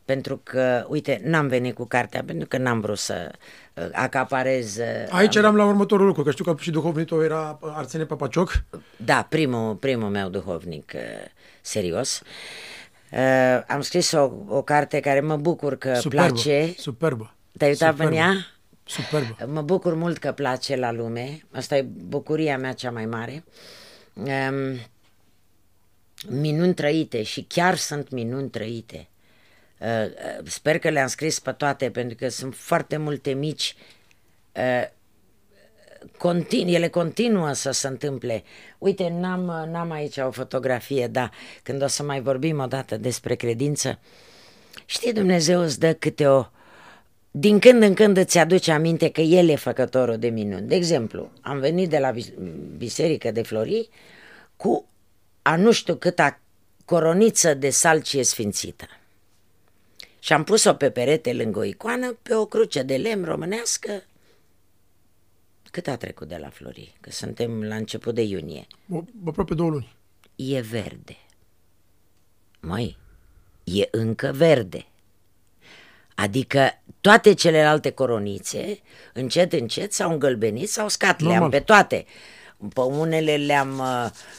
pentru că, uite, n-am venit cu cartea, pentru că n-am vrut să uh, acaparez... uh, Aici eram la următorul lucru, că știu că și duhovnitul era Arsene Papacioc. Da, primul, primul meu duhovnic uh, serios. Uh, am scris o, o carte care mă bucur că Superbă, place. superbă. Te-ai uitat Superbă. în ea? Superbă. Mă bucur mult că place la lume. Asta e bucuria mea cea mai mare. Um, minuni trăite și chiar sunt minuni trăite. Uh, uh, sper că le-am scris pe toate pentru că sunt foarte multe mici uh, continu, ele continuă să se întâmple. Uite, n-am, n-am aici o fotografie, dar când o să mai vorbim o dată despre credință, știi, Dumnezeu îți dă câte o... Din când în când îți aduce aminte că El e făcătorul de minuni. De exemplu, am venit de la biserică de Florii cu a nu știu câta coroniță de salcie sfințită. Și am pus-o pe perete lângă o icoană, pe o cruce de lemn românească. Cât a trecut de la Flori? Că suntem la început de iunie. O, aproape două luni. E verde. Măi, e încă verde. Adică toate celelalte coronițe, încet, încet, s-au îngălbenit, s-au scat, le-am pe toate. Pe unele le-am,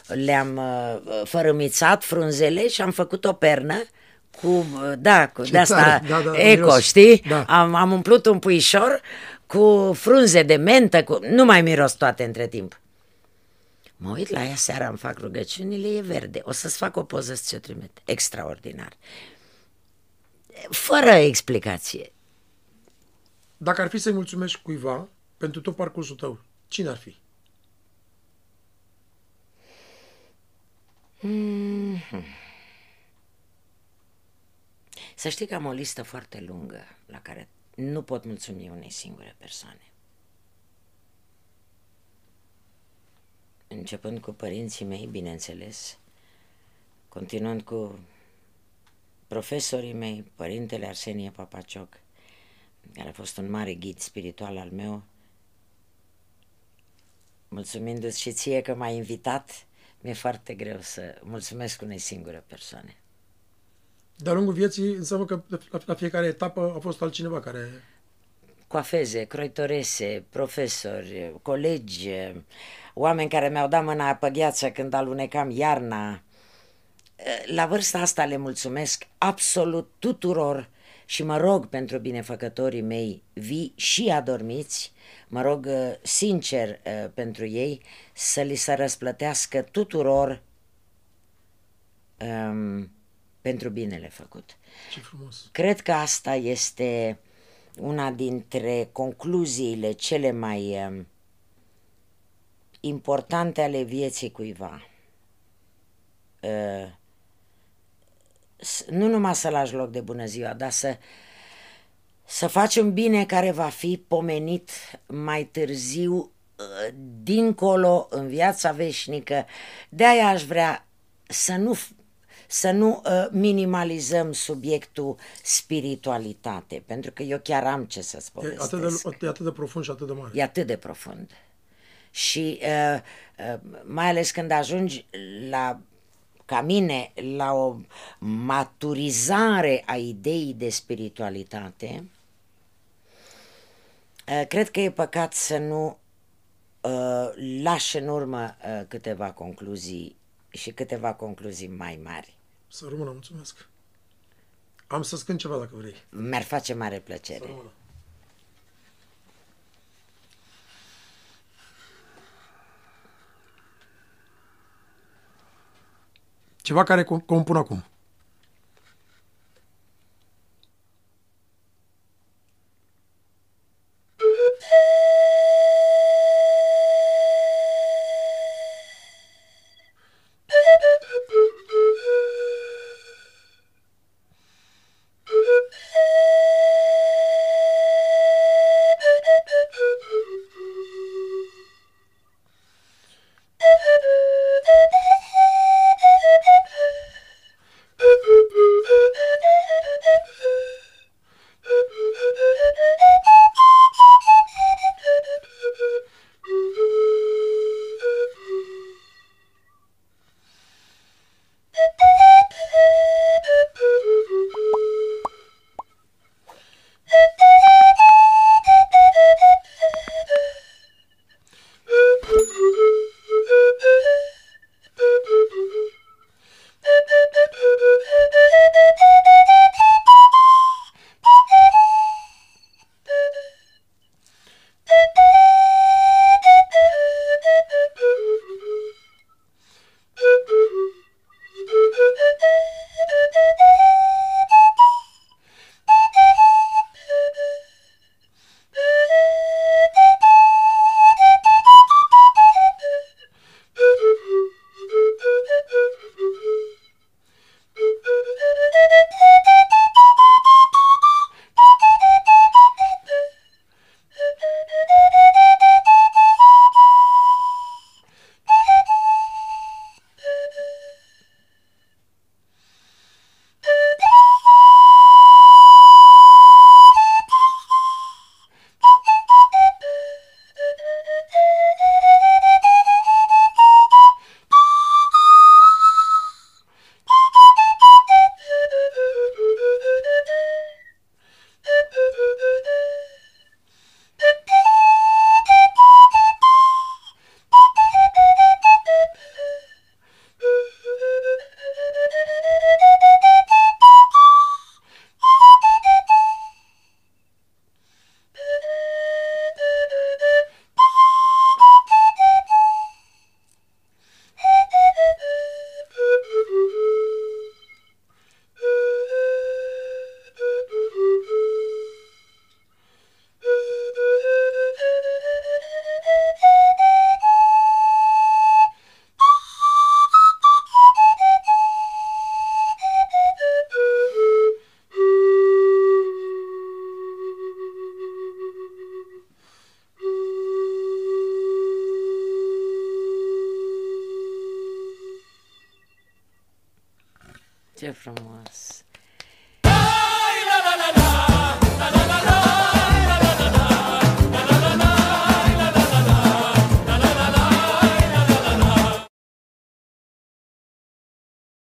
le-am uh, fărâmițat frunzele și am făcut o pernă cu, da, cu de asta da, da, eco, miros. știi? Da. Am, am umplut un puișor cu frunze de mentă, cu... nu mai miros toate între timp. Mă uit la ea seara, îmi fac rugăciunile, e verde. O să-ți fac o poză să ți-o trimit. Extraordinar. Fără explicație. Dacă ar fi să-i mulțumești cuiva pentru tot parcursul tău, cine ar fi? Mm-hmm. Să știi că am o listă foarte lungă la care nu pot mulțumi unei singure persoane. Începând cu părinții mei, bineînțeles, continuând cu profesorii mei, părintele Arsenie Papacioc, care a fost un mare ghid spiritual al meu, mulțumindu-ți și ție că m-ai invitat, mi-e foarte greu să mulțumesc unei singure persoane. De-a lungul vieții înseamnă că la fiecare etapă a fost altcineva care... Coafeze, croitorese, profesori, colegi, oameni care mi-au dat mâna pe gheață când alunecam iarna. La vârsta asta le mulțumesc absolut tuturor și mă rog pentru binefăcătorii mei vii și adormiți, mă rog sincer pentru ei să li se răsplătească tuturor um, pentru binele făcut. Ce frumos! Cred că asta este una dintre concluziile cele mai um, importante ale vieții cuiva. Uh, nu numai să lași loc de bună ziua, dar să, să faci un bine care va fi pomenit mai târziu uh, dincolo în viața veșnică. De-aia aș vrea să nu să nu uh, minimalizăm subiectul spiritualitate, pentru că eu chiar am ce să spun. E atât de, e atât de profund și atât de mare. E atât de profund. Și uh, uh, mai ales când ajungi la ca mine la o maturizare a ideii de spiritualitate, uh, cred că e păcat să nu uh, lași în urmă uh, câteva concluzii și câteva concluzii mai mari. Să rămână, mulțumesc. Am să scând ceva dacă vrei. Mi-ar face mare plăcere. Să rămână. Ceva care compun acum.